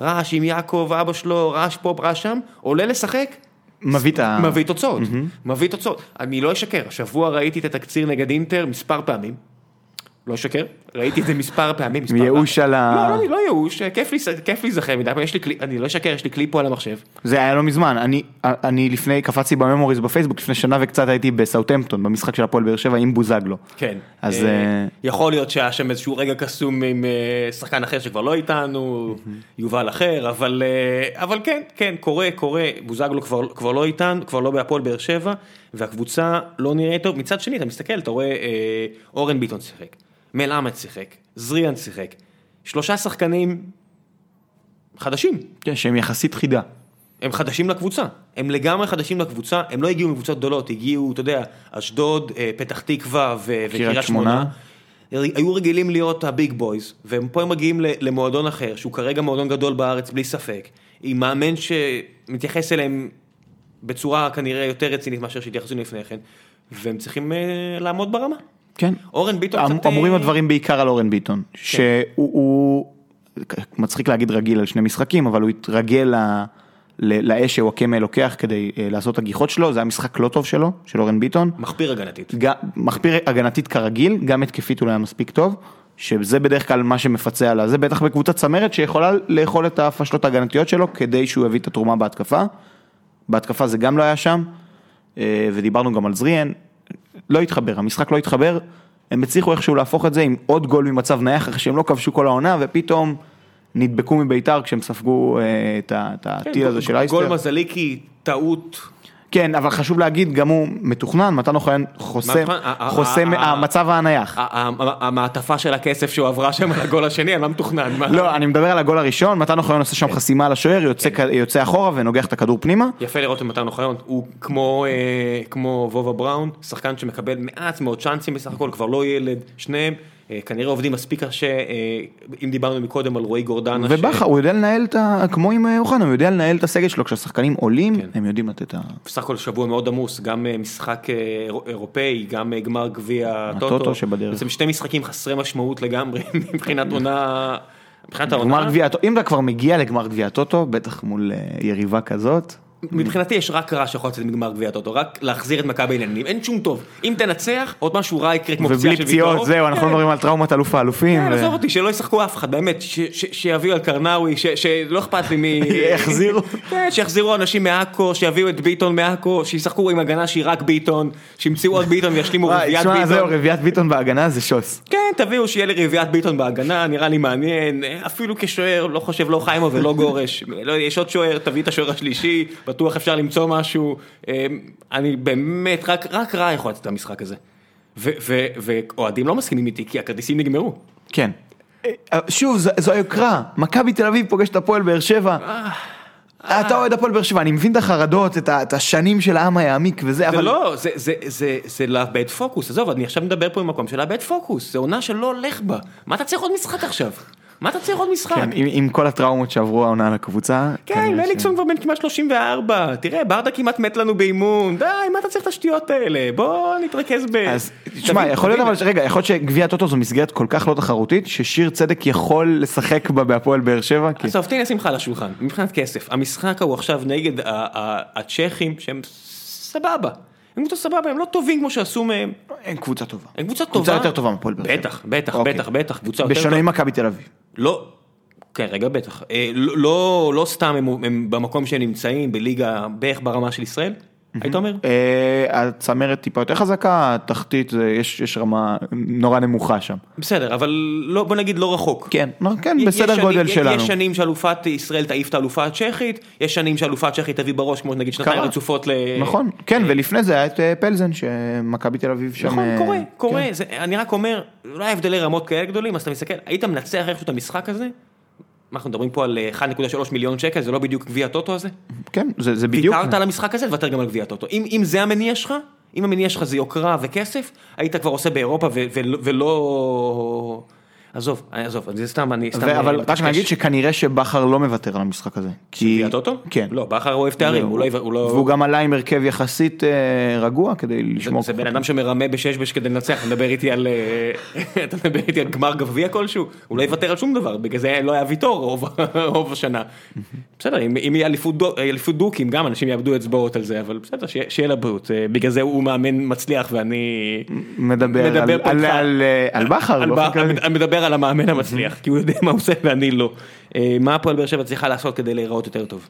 רעש עם יעקב, אבא שלו, רעש פה, רעש שם, עולה לשחק, מביא את ה... מביא תוצאות, מביא תוצאות. אני לא אשקר, השבוע ראיתי את התקציר נגד אינטר מספר פעמים. לא אשקר, ראיתי את זה מספר פעמים. מספר מייאוש פעמים. על ה- לא, לא, לא ייאוש, כיף להיזכר מדי, פעם, יש לי קליפ, אני לא אשקר, יש לי קליפ פה על המחשב. זה היה לא מזמן, אני, אני לפני, קפצתי ב memories בפייסבוק, לפני שנה וקצת הייתי בסאוטהמפטון, במשחק של הפועל באר שבע עם בוזגלו. כן. אז, אה, אה, יכול להיות שהיה שם איזשהו רגע קסום עם אה, שחקן אחר שכבר לא איתנו, יובל אחר, אבל אה, אבל כן, כן, קורה, קורה, בוזגלו כבר כבר לא איתנו, כבר לא בהפועל באר שבע, והקבוצה לא נראית טוב. מצד שני, אתה מסתכל, אתה רואה אה, אורן ביטון שיחק, מלמד שיחק, זריאן שיחק, שלושה שחקנים חדשים. כן, שהם יחסית חידה. הם חדשים לקבוצה, הם לגמרי חדשים לקבוצה, הם לא הגיעו מקבוצות גדולות, הגיעו, אתה יודע, אשדוד, אה, פתח תקווה ו- וקריית שמונה. היו רגילים להיות הביג בויז, ופה הם מגיעים למועדון אחר, שהוא כרגע מועדון גדול בארץ בלי ספק, עם מאמן שמתייחס אליהם בצורה כנראה יותר רצינית מאשר שהתייחסו לפני כן, והם צריכים אה, לעמוד ברמה. כן. אורן ביטון אמ- קצת... אמורים אה, הדברים בעיקר על אורן ביטון, שהוא הוא, מצחיק להגיד רגיל על שני משחקים, אבל הוא התרגל ל- לאש שוואקמה לוקח כדי אה, לעשות את הגיחות שלו, זה היה משחק לא טוב שלו, של אורן ביטון. מחפיר הגנתית. גם- מחפיר הגנתית כרגיל, גם התקפית הוא לא היה מספיק טוב, שזה בדרך כלל מה שמפצה עליו, זה בטח בקבוצת צמרת שיכולה לאכול את הפשלות ההגנתיות שלו כדי שהוא יביא את התרומה בהתקפה. בהתקפה זה גם לא היה שם, אה, ודיברנו גם על זריאן, לא התחבר, המשחק לא התחבר, הם הצליחו איכשהו להפוך את זה עם עוד גול ממצב נייח אחרי שהם לא כבשו כל העונה, ופתאום נדבקו מביתר כשהם ספגו אה, את הטיל הזה של אייסטר. כן, גול מזלי כי טעות כן, אבל חשוב להגיד, גם הוא מתוכנן, מתן אוחיון חוסם, חוסם המצב הנייח. המעטפה של הכסף שהוא עברה שם על הגול השני, אני לא מתוכנן. לא, אני מדבר על הגול הראשון, מתן אוחיון עושה שם חסימה על השוער, יוצא כ- יוצא אחורה ונוגח את הכדור פנימה. יפה לראות את מתן אוחיון, הוא כמו, אה, וובה בראון, שחקן שמקבל מעט מאוד צ'אנסים בסך הכל, כבר לא ילד, שניהם כנראה עובדים מספיק קשה, אה, אם דיברנו מקודם על רועי גורדנה. ש- ובכר, הוא יודע לנהל את ה... כמו עם אה, אוחנה, הוא יודע לנהל את הסגל שלו, כשהשחקנים עולים, כן. הם יודעים לתת את ה... בסך הכל שבוע מאוד עמוס, גם אה, משחק אה, אירו- אירופאי, גם אה, גמר גביע הטוטו. שבדרך. בעצם שני משחקים חסרי משמעות לגמרי מבחינת עונה, מבחינת העונה. גמר גביע אם אתה כבר מגיע לגמר גביע הטוטו, בטח מול אה, יריבה כזאת, מבחינתי יש רק רע שיכול לצאת מגמר גביע הטוטו, רק להחזיר את מכבי לעניינים, אין שום טוב. אם תנצח, עוד משהו רע יקרה כמו פציעה ובלי של פציעות, ויטור. זהו, אנחנו כן. לא מדברים על טראומת אלוף האלופים. כן, עזוב אותי, שלא ישחקו אף אחד, באמת, שיביאו על קרנאווי, שלא אכפת לי מי... יחזירו. כן, שיחזירו אנשים מעכו, שיביאו את ביטון מעכו, שישחקו עם הגנה שהיא רק ביטון, שימצאו עוד ביטון וישלימו וואי, רביעיית תשמע, זהו, ביטון. רביעיית ביטון בהגנה זה שוס. כן, תביאו שיהיה לי רביעיית ביטון בהגנה, נראה לי מעניין, אפילו כשוער, לא חושב לא חיימו ולא גורש, לא, יודע, יש עוד שוער, תביא את השוער השלישי, בטוח אפשר למצוא משהו, אה, אני באמת, רק, רק רע יכול לצאת את המשחק הזה. ואוהדים לא מסכימים איתי, כי הכרטיסים נגמרו. כן. אה, שוב, זו- זו היוקרה, מכבי תל אביב פוגשת את הפועל באר שבע. אתה אוהד הפועל באר שבע, אני מבין את החרדות, את את השנים של העם היעמיק וזה, זה אבל... לא, זה, זה, זה, זה לאבד פוקוס, עזוב, אני עכשיו מדבר פה במקום של לאבד פוקוס, זה עונה שלא הולך בה. מה אתה צריך עוד משחק עכשיו? מה אתה צריך עוד משחק? כן, עם, עם כל הטראומות שעברו העונה על הקבוצה. כן, כנראה ש- מליקסון כבר בן כמעט 34, תראה, ברדה כמעט מת לנו באימון, די, מה אתה צריך את השטויות האלה? בוא נתרכז ב... אז תשמע, יכול להיות. אבל, רגע, יכול להיות שגביע הטוטו זו מסגרת כל כך לא תחרותית, ששיר צדק יכול לשחק בה בהפועל באר שבע? כי- עזוב, תן לך על השולחן, מבחינת כסף, המשחק ההוא עכשיו נגד הצ'כים שהם סבבה, הם קבוצה סבבה, הם לא טובים כמו שעשו מהם, אין קבוצה טובה. הם קבוצה טובה. קבוצה יותר טובה מהפועל באר שבע. בטח, בטח, אוקיי. בטח, בטח, קבוצה יותר בשונה טובה. ממכבי תל אביב. לא, כן רגע בטח, אה, לא- לא סתם הם- הם במקום שהם נמצאים בליגה בערך ברמה של ישראל, היית אומר? אה, הצמרת טיפה יותר חזקה, התחתית, יש רמה נורא נמוכה שם. בסדר, אבל לא, בוא נגיד לא רחוק. כן, לא, כן, בסדר גודל שלנו. יש שנים שאלופת ישראל תעיף את האלופה הצ'כית, יש שנים שאלופה הצ'כית תביא בראש, כמו נגיד שנתיים. רצופות ל... נכון, כן, ולפני זה היה את אה, פלזן, שמכבי תל אביב שם... נכון, אה, קורה, קורה, כן. זה, אני רק אומר, לא היה הבדלי רמות כאלה גדולים, אז אתה מסתכל, היית מנצח איכשהו את המשחק הזה? מה, אנחנו מדברים פה על אה, 1.3 מיליון שקל, זה לא בדיוק גביע הטוטו הזה? כן, זה זה בדיוק. ויתרת על המשחק הזה, תוותר גם על גביע הטוטו. אם, אם זה המניע שלך, אם המניע שלך זה יוקרה וכסף, היית כבר עושה באירופה ו- ו- ולא... עזוב, עזוב, זה סתם, אני סתם... אבל אה, רק. נגיד שכנראה שבכר לא מוותר על המשחק הזה. כי- גביע הטוטו? כן. לא, בכר אוהב תארים, הוא לא... הוא לא- והוא גם עלה עם הרכב יחסית אה, רגוע כדי לשמור. זה בן אדם שמרמה בשש-בש כדי לנצח, אתה מדבר איתי על... אה, אתה מדבר איתי על גמר גביע כלשהו? הוא לא יוותר על שום דבר, בגלל זה לא היה ויטור רוב- השנה. בסדר, אם יהיה אליפות דו- אליפות דוקים, גם אנשים יאבדו אצבעות על זה, אבל בסדר, שיהיה- לבריאות. אה, בגלל זה הוא מאמן מצליח ואני... מדבר על- אה, בכר. מדבר על המאמן המצליח, כי הוא יודע מה הוא עושה ואני לא. אה, מה הפועל באר שבע צריכה לעשות כדי להיראות יותר טוב?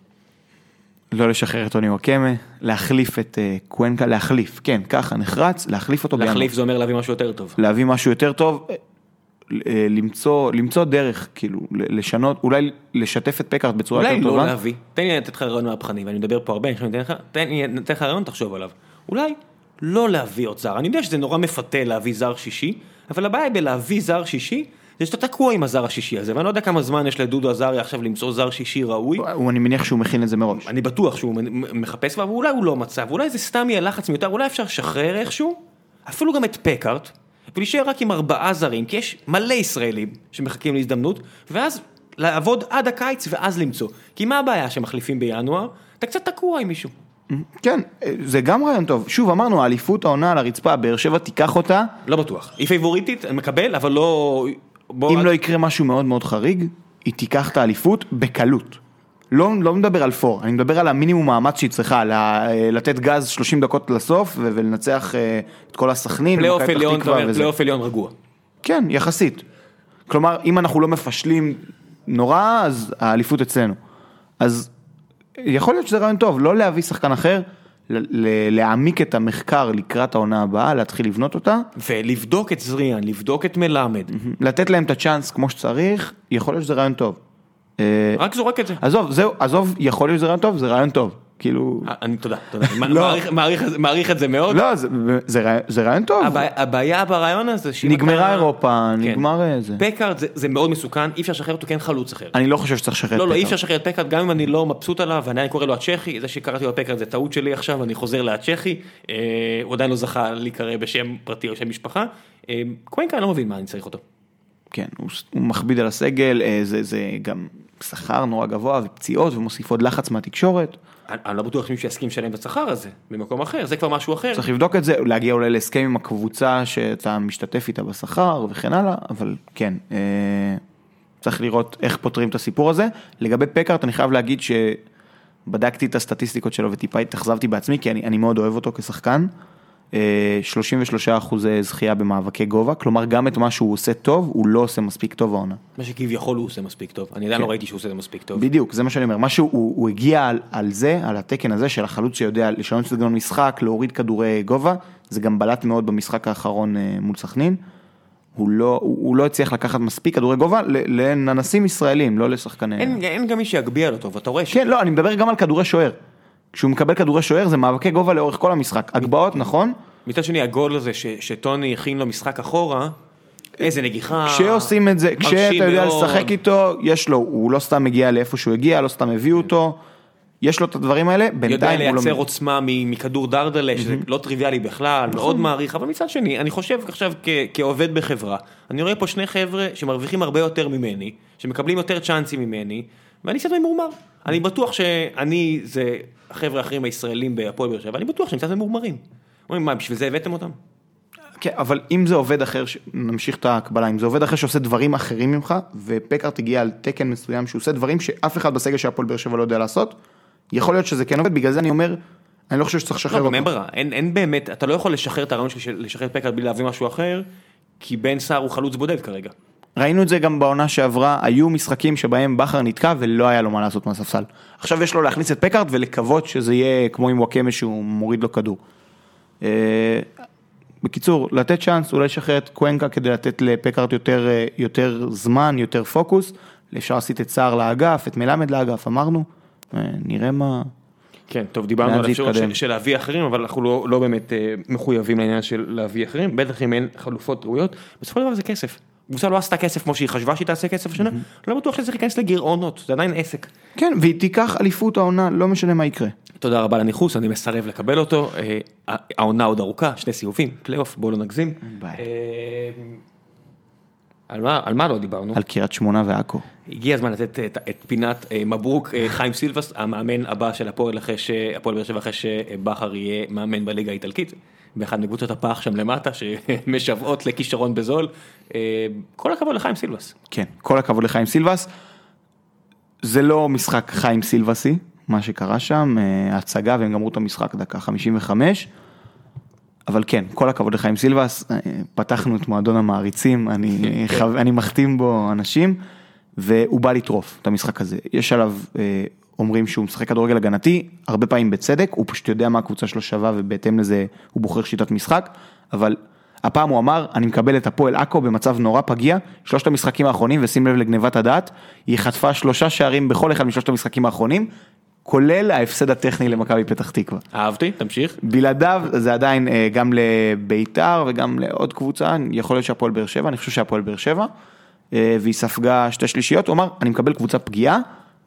לא לשחרר את טוני וואקמה, להחליף את אה, קוונקה, להחליף, כן, ככה נחרץ, להחליף אותו. להחליף זה אומר להביא משהו יותר טוב. להביא משהו יותר טוב, אה, למצוא, למצוא דרך, כאילו, לשנות, אולי לשתף את פקארט בצורה אולי יותר לא טובה. להביא, תן לי לתת לך רעיון מהפכני, ואני מדבר פה הרבה, אני לך- תן לי לתת לך רעיון, תחשוב עליו. אולי לא להביא עוד זר, אני יודע שזה נורא מפתה להביא זר שישי, אבל הבעיה בלהביא זר שישי, זה שאתה תקוע עם הזר השישי הזה, ואני לא יודע כמה זמן יש לדודו עזריה עכשיו למצוא זר שישי ראוי. הוא- אני מניח שהוא מכין את זה מראש. אני בטוח שהוא מחפש, אבל אולי הוא לא מצא, ואולי זה סתם יהיה לחץ מיותר, אולי אפשר לשחרר איכשהו, אפילו גם את פקארט, ולהישאר רק עם ארבעה זרים, כי יש מלא ישראלים שמחכים להזדמנות, ואז לעבוד עד הקיץ ואז למצוא. כי מה הבעיה שמחליפים בינואר? אתה קצת תקוע עם מישהו. כן, זה גם רעיון טוב. שוב, אמרנו, האליפות העונה על הרצפה, באר שבע תיקח אותה, לא בטוח. היא פייבוריטית, אני מקבל, אבל לא... בוא... אם לא יקרה משהו מאוד מאוד חריג, היא תיקח את האליפות בקלות. לא, לא מדבר על פער, אני מדבר על המינימום מאמץ שהיא צריכה, אה, לתת גז 30 דקות לסוף ולנצח אה, את כל הסכנין, פלייאוף עליון, אתה אומר. פלייאוף עליון רגוע. כן, יחסית. כלומר, אם אנחנו לא מפשלים נורא, אז האליפות אצלנו. אז יכול להיות שזה רעיון טוב, לא להביא שחקן אחר, להעמיק את המחקר לקראת העונה הבאה, להתחיל לבנות אותה, ולבדוק את זריאן, לבדוק את מלמד. לתת להם את הצ'אנס כמו שצריך, יכול להיות שזה רעיון טוב. אה, רק זורק את זה. עזוב, זהו, עזוב, יכול להיות שזה רעיון טוב, זה רעיון טוב. כאילו, אני, תודה, תודה. לא. מעריך- מעריך מעריך את זה מאוד. לא, זה- זה זה רעיון טוב, הבעיה- הבעיה ברעיון הזה, שאם נגמרה אתה- אירופה, כן. נגמר אה, זה. פקארד זה- זה מאוד מסוכן, אי אפשר לשחרר אותו אין חלוץ אחר. אני לא חושב שצריך לשחרר את לא, לא, אי פקארד. אפשר לשחרר את פקארד, גם אם אני לא מבסוט עליו, ואני עדיין קורא לו הצ'כי, זה שקראתי לו פקארד זה טעות שלי עכשיו, אני חוזר להצ'כי, אה, הוא עדיין לא זכה להיקרא בשם פרטי או שם משפחה. אה, קוונקה, אני לא מבין מה אני צריך אותו. כן, הוא, הוא מכביד על הסגל, אה, זה, זה גם שכר נורא גבוה ופציעות ומוסיף עוד לחץ מהתקשורת. אני לא בטוח שמישהו יסכים לשלם את השכר הזה, במקום אחר, זה כבר משהו אחר. צריך לבדוק את זה, להגיע אולי להסכם עם הקבוצה שאתה משתתף איתה בשכר וכן הלאה, אבל כן, אה, צריך לראות איך פותרים את הסיפור הזה. לגבי פקארט אני חייב להגיד שבדקתי את הסטטיסטיקות שלו וטיפה התאכזבתי בעצמי, כי אני, אני מאוד אוהב אותו כשחקן. אה, 33 אחוזי זכייה במאבקי גובה, כלומר גם את מה שהוא עושה טוב, הוא לא עושה מספיק טוב העונה. מה שכביכול הוא עושה מספיק טוב, אני עדיין לא ראיתי שהוא עושה את זה מספיק טוב. בדיוק, זה מה שאני אומר, משהו, הוא, הוא הגיע על, על זה, על התקן הזה של החלוץ שיודע לשנות סגנון משחק, להוריד כדורי גובה, זה גם בלט מאוד במשחק האחרון אה, מול סכנין. הוא לא, הוא, לא הצליח לקחת מספיק כדורי גובה לננסים ישראלים, לא לשחקני... אין אין גם מי שיגביה לו טוב, אתה רואה ש... כן, לא, אני מדבר גם על כדורי שוער. כשהוא מקבל כדורי שוער זה מאבקי גובה לאורך כל המשחק. הגבהות, נכון? מצד שני הגול הזה ש- שטוני הכין לו משחק אחורה, איזה נגיחה. כשעושים את זה, כשאתה יודע מאוד. לשחק איתו, יש לו, הוא לא סתם מגיע לאיפה שהוא הגיע, לא סתם הביאו אותו, יש לו את הדברים האלה, יודע בינתיים הוא לא... לייצר עוצמה מכדור דרדלה, שזה לא טריוויאלי בכלל, נכון. מאוד מעריך, אבל מצד שני, אני חושב עכשיו כעובד בחברה, אני רואה פה שני חבר'ה שמרוויחים הרבה יותר ממני, שמקבלים יותר צ'אנסים ממני, ואני קצת ממורמר. אני בטוח שאני, זה החבר'ה האחרים הישראלים בהפועל באר שבע, אני בטוח שהם קצת ממורמרים. אומרים, מה, בשביל זה הבאתם אותם? כן, אבל אם זה עובד אחר, נמשיך את ההקבלה, אם זה עובד אחר שעושה דברים אחרים ממך, ופקארט הגיע על תקן מסוים שהוא עושה דברים שאף אחד בסגל של הפועל באר שבע לא יודע לעשות, יכול להיות שזה כן עובד, בגלל זה אני אומר, אני לא חושב שצריך לשחרר לא, גם אין אותו. ברירה, אין אין באמת, אתה לא יכול לשחרר את הרעיון של לשחרר את פקארד בלי להביא משהו אחר, כי בן סער הוא חלוץ בודד כרגע. ראינו את זה גם בעונה שעברה, היו משחקים שבהם בכר נתקע ולא היה לו מה לעשות מהספסל. עכשיו יש לו להכניס את פקארט ולקוות שזה יהיה כמו עם וואקמה שהוא מוריד לו כדור. אה, בקיצור, לתת צ'אנס, אולי לשחרר את קוונקה כדי לתת לפקארט יותר, אה, יותר זמן, יותר פוקוס. אפשר לעשות את סער לאגף, את מלמד לאגף, אמרנו. אה, נראה מה... כן, טוב, דיברנו על יתקדם? של, של להביא אחרים, אבל אנחנו לא, לא באמת אה, מחויבים לעניין של להביא אחרים, בטח אם אין חלופות ראויות, בסופו של דבר זה כסף. קבוצה לא עשתה כסף כמו שהיא חשבה שהיא תעשה כסף השנה, לא בטוח שזה צריך להיכנס לגירעונות, זה עדיין עסק. כן, והיא תיקח אליפות העונה, לא משנה מה יקרה. תודה רבה לניחוס, אני מסרב לקבל אותו, אה, העונה עוד ארוכה, שני סיבובים, פלייאוף, בואו לא נגזים. אה, על מה, על מה לא דיברנו? על קריית שמונה ועכו. הגיע הזמן לתת את, את פינת אה, מברוק אה, חיים סילבס, המאמן הבא של הפועל באר שבע אחרי שבכר יהיה מאמן בליגה האיטלקית, באחד מקבוצות הפח שם למטה שמשוועות לכישרון בזול. אה, כל הכבוד לחיים סילבס. כן, כל הכבוד לחיים סילבס. זה לא משחק חיים סילבסי, מה שקרה שם, אה, הצגה והם גמרו את המשחק דקה 55. אבל כן, כל הכבוד לחיים סילבס, אה, פתחנו את מועדון המעריצים, אני, חו... אני מחתים בו אנשים, והוא בא לטרוף את המשחק הזה. יש עליו, אומרים שהוא משחק כדורגל הגנתי, הרבה פעמים בצדק, הוא פשוט יודע מה הקבוצה שלו שווה ובהתאם לזה הוא בוחר שיטת משחק, אבל הפעם הוא אמר, אני מקבל את הפועל עכו במצב נורא פגיע, שלושת המשחקים האחרונים, ושים לב לגניבת הדעת, היא חטפה שלושה שערים בכל אחד משלושת המשחקים האחרונים, כולל ההפסד הטכני למכבי פתח תקווה. אהבתי, תמשיך. בלעדיו זה עדיין אה, גם לביתר וגם לעוד קבוצה, יכול להיות שהפועל באר שבע, אני חושב שהפועל באר שבע, אה, והיא ספגה שתי שלישיות, הוא אמר, אני מקבל קבוצה פגיעה,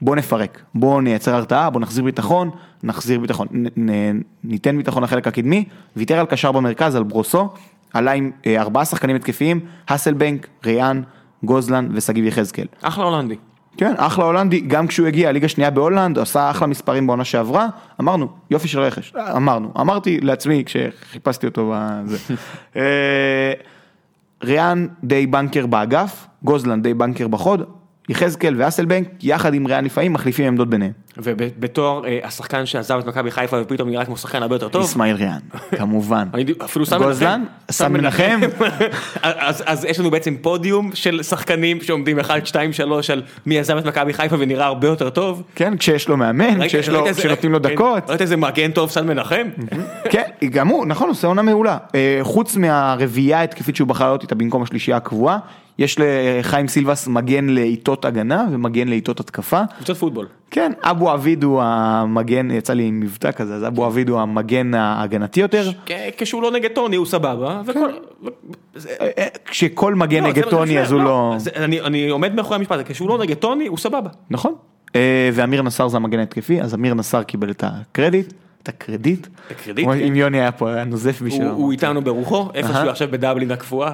בוא נפרק, בוא נייצר הרתעה, בוא נחזיר ביטחון, נחזיר ביטחון, נ, נ, ניתן ביטחון לחלק הקדמי, ויתר על קשר במרכז, על ברוסו, עלה עם אה, ארבעה שחקנים התקפיים, האסלבנק, ריאן, גוזלן ושגיב יחזקאל. אחלה הולנדי. כן, אחלה הולנדי, גם כשהוא הגיע, הליגה השנייה בהולנד, עשה אחלה מספרים בעונה שעברה, אמרנו, יופי של רכש, אמרנו, אמרתי לעצמי כשחיפשתי אותו בזה. אה, ריאן די בנקר באגף, גוזלן די בנקר בחוד, יחזקאל ואסלבנק, יחד עם ריאן לפעמים מחליפים עמדות ביניהם. ובתור אה, השחקן שעזב את מכבי חיפה ופתאום נראה כמו שחקן הרבה יותר טוב. אסמאעיל ריאן, כמובן. אפילו סן גוזלן, סן מנחם. אז, אז יש לנו בעצם פודיום של שחקנים שעומדים 1, 2, 3 על מי עזב את מכבי חיפה ונראה הרבה יותר טוב. כן, כשיש לו מאמן, כשנותנים לו כן, דקות. ראית איזה מגן טוב סן מנחם? כן, גם הוא, נכון, עושה עונה מעולה. אה, חוץ מהרביעייה ההתקפית שהוא בחר לעלות איתה במקום השלישייה הקבועה, יש לחיים סילבס מגן לעיטות הגנה ומגן לעיטות התקפה. קבוצת פוטבול. כן, אבו עביד הוא המגן, יצא לי מבטא כזה, אז אבו עביד הוא המגן ההגנתי יותר. כשהוא לא נגד טוני הוא סבבה. זה- אה, אה, כשכל מגן לא, נגד זה- טוני אז הוא לא... זה- אני- עומד מאחורי המשפט, הזה, כשהוא לא נגד טוני הוא סבבה. נכון. אה, ואמיר נסאר זה המגן ההתקפי, אז אמיר נסאר קיבל את הקרדיט, את הקרדיט. הקרדיט, כמו כן. אם יוני היה פה, היה נוזף בשבילו. הוא איתנו ברוחו, איפה. שהוא עכשיו בדבלין הקפואה.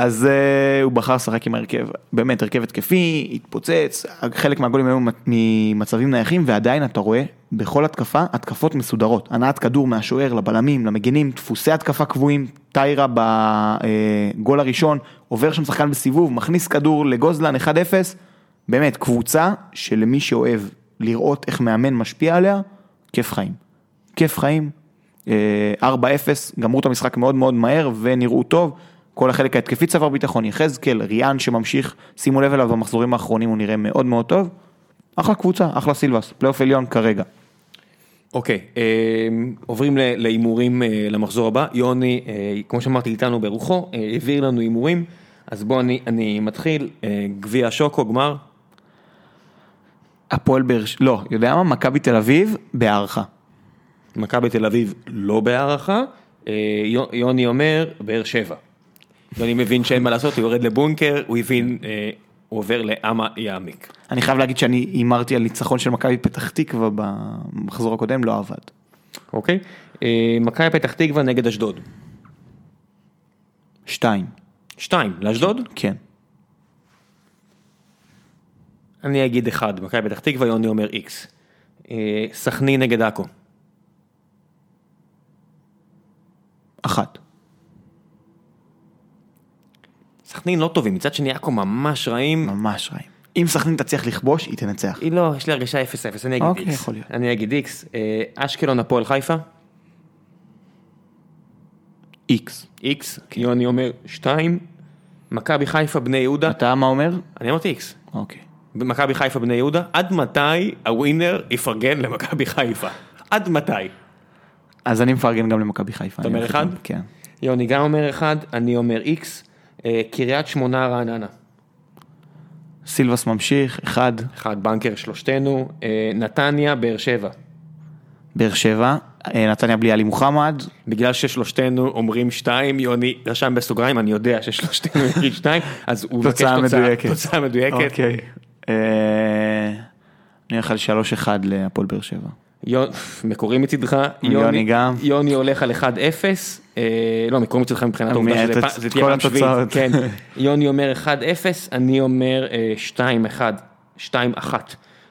אז uh, הוא בחר לשחק עם ההרכב, באמת הרכב התקפי, התפוצץ, חלק מהגולים היו ממצבים נייחים ועדיין אתה רואה בכל התקפה, התקפות מסודרות, הנעת כדור מהשוער לבלמים, למגנים, דפוסי התקפה קבועים, טיירה בגול הראשון, עובר שם שחקן בסיבוב, מכניס כדור לגוזלן 1-0, באמת קבוצה שלמי שאוהב לראות איך מאמן משפיע עליה, כיף חיים. כיף חיים, אה, 4-0, גמרו את המשחק מאוד מאוד מהר ונראו טוב. כל החלק ההתקפי צבר ביטחון, יחזקאל, ריאן שממשיך, שימו לב אליו במחזורים האחרונים הוא נראה מאוד מאוד טוב. אחלה קבוצה, אחלה סילבס, פלייאוף עליון כרגע. אוקיי, אה, עוברים ל- להימורים אה, למחזור הבא. יוני, אה, כמו שאמרתי, איתנו ברוחו, אה, העביר לנו הימורים. אז בוא אני, אני מתחיל, גביע השוקו, גמר. הפועל באר שבע, לא, יודע מה? מכבי תל אביב בהערכה. מכבי תל אביב לא בהערכה, יו- יוני אומר באר שבע. יוני מבין שאין מה לעשות, הוא יורד לבונקר, הוא הבין, אה, הוא עובר לאמה יעמיק. אני חייב להגיד שאני הימרתי על ניצחון של מכבי פתח תקווה במחזור הקודם, לא עבד. אוקיי? אה, מכבי פתח תקווה נגד אשדוד. שתיים, שתיים, לאשדוד? כן. אני אגיד אחד, מכבי פתח תקווה, יוני אומר איקס. אה, סכנין נגד עכו. אחת. סכנין לא טובים, מצד שני עכו ממש רעים. ממש רעים. אם סכנין תצליח לכבוש, היא תנצח. היא לא, יש לי הרגשה 0-0, אני אגיד אוקיי, איקס. יכול להיות. אני אגיד איקס. אה, אשקלון הפועל חיפה, איקס. איקס. יוני אומר שתיים. מכבי חיפה בני יהודה, אתה מה אומר? אני אמרתי איקס. אוקיי. מכבי חיפה בני יהודה, עד מתי הווינר יפרגן למכבי חיפה? עד מתי? אז אני מפרגן גם למכבי חיפה. אתה אומר אחד? כן. יוני גם אומר אחד, אני אומר איקס. אה, קריית שמונה רעננה. סילבס ממשיך, אחד. אחד בנקר שלושתנו. אה, נתניה באר שבע. באר שבע, אה, נתניה בלי עלי מוחמד, בגלל ששלושתנו אומרים שתיים, יוני רשם בסוגריים, אני יודע ששלושתנו יגיד שתיים, אז הוא מבקש תוצאה מדויקת. תוצאה מדויקת. אוקיי. אני הולך על 3-1 להפועל באר שבע. מקורי מצידך, יוני גם. יוני הולך על 1-0, אה, לא מקורי מצידך מבחינת העובדה שזה תהיה פעם שביעית. כן, יוני אומר 1-0, אני אומר אה, 2-1, 2-1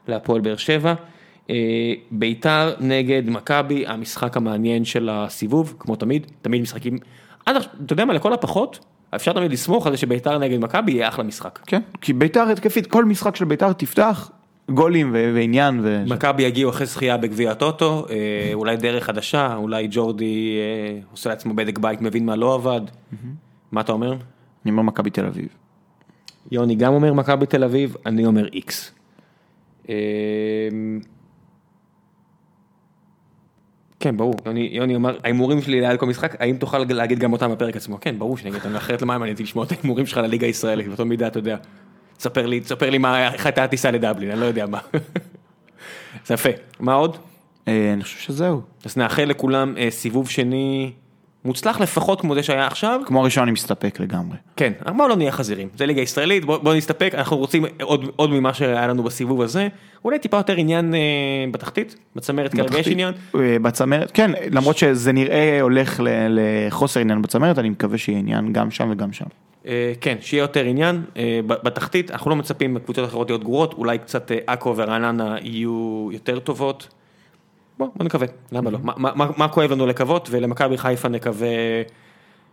להפועל באר שבע, אה, ביתר נגד מכבי, המשחק המעניין של הסיבוב, כמו תמיד, תמיד משחקים, עד עכשיו, אתה יודע מה, לכל הפחות, אפשר תמיד לסמוך על זה שביתר נגד מכבי יהיה אחלה משחק. כן, כי ביתר התקפית, כל משחק של ביתר תפתח, גולים ו- ועניין. ו- מכבי יגיעו אחרי זכייה בגביע הטוטו, אה, אולי דרך חדשה, אולי ג'ורדי אה, עושה לעצמו בדק בית, מבין מה לא עבד. מה אתה אומר? אני אומר מכבי תל אביב. יוני גם אומר מכבי תל אביב, אני אומר איקס. אה, כן, ברור, יוני, יוני אמר, ההימורים שלי ליד כל משחק, האם תוכל להגיד גם אותם בפרק עצמו? כן, ברור שאני אגיד אותם, אחרת למה מעניין אותי לשמוע את ההימורים שלך לליגה הישראלית, באותו מידה, אתה יודע. תספר לי, תספר לי מה, איך הייתה הטיסה לדבלין, אני לא יודע מה. זה יפה. מה עוד? אה, אני חושב שזהו. אז נאחל לכולם אה, סיבוב שני מוצלח לפחות כמו זה שהיה עכשיו. כמו ראשון אני מסתפק לגמרי. כן, בואו לא נהיה חזירים, זה ליגה ישראלית, בואו בוא נסתפק, אנחנו רוצים עוד, עוד ממה שהיה לנו בסיבוב הזה, אולי טיפה יותר עניין אה, בתחתית, בצמרת כרגע יש. עניין, אה, בצמרת, כן, למרות שזה נראה הולך לחוסר עניין בצמרת, אני מקווה שיהיה עניין גם שם וגם שם. אה, כן, שיהיה יותר עניין, אה, בתחתית, אנחנו לא מצפים מקבוצות אחרות להיות גרועות, אולי קצת אה, עכו ורעננה יהיו יותר טובות, בוא, בוא נקווה, למה לא, מה, מה, כואב לנו לקוות, ולמכבי חיפה נקווה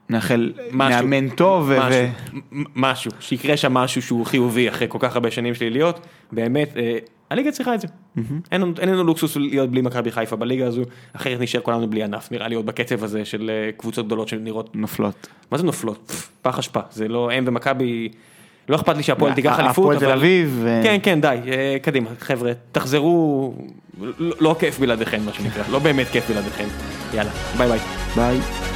נאחל. מאמן טוב ו- משהו, שיקרה שם משהו שהוא חיובי אחרי כל כך הרבה שנים שליליות, באמת, אה, הליגה צריכה את זה. אין לנו- לוקסוס להיות בלי מכבי חיפה בליגה הזו, אחרת נשאר כולנו בלי ענף, נראה לי עוד בקצב הזה של אה, קבוצות גדולות שנראות, נופלות. מה זה נופלות? פח אשפה, זה לא הם ומכבי, לא אכפת לי שהפועל תיקח אליפות, הפועל תל אביב. כן, כן, די, אה, קדימה, חבר'ה, תחזרו, לא לא כיף בלעדיכם, מה שנקרא, לא באמת כיף בלעדיכם. יאללה, ביי ביי. ביי.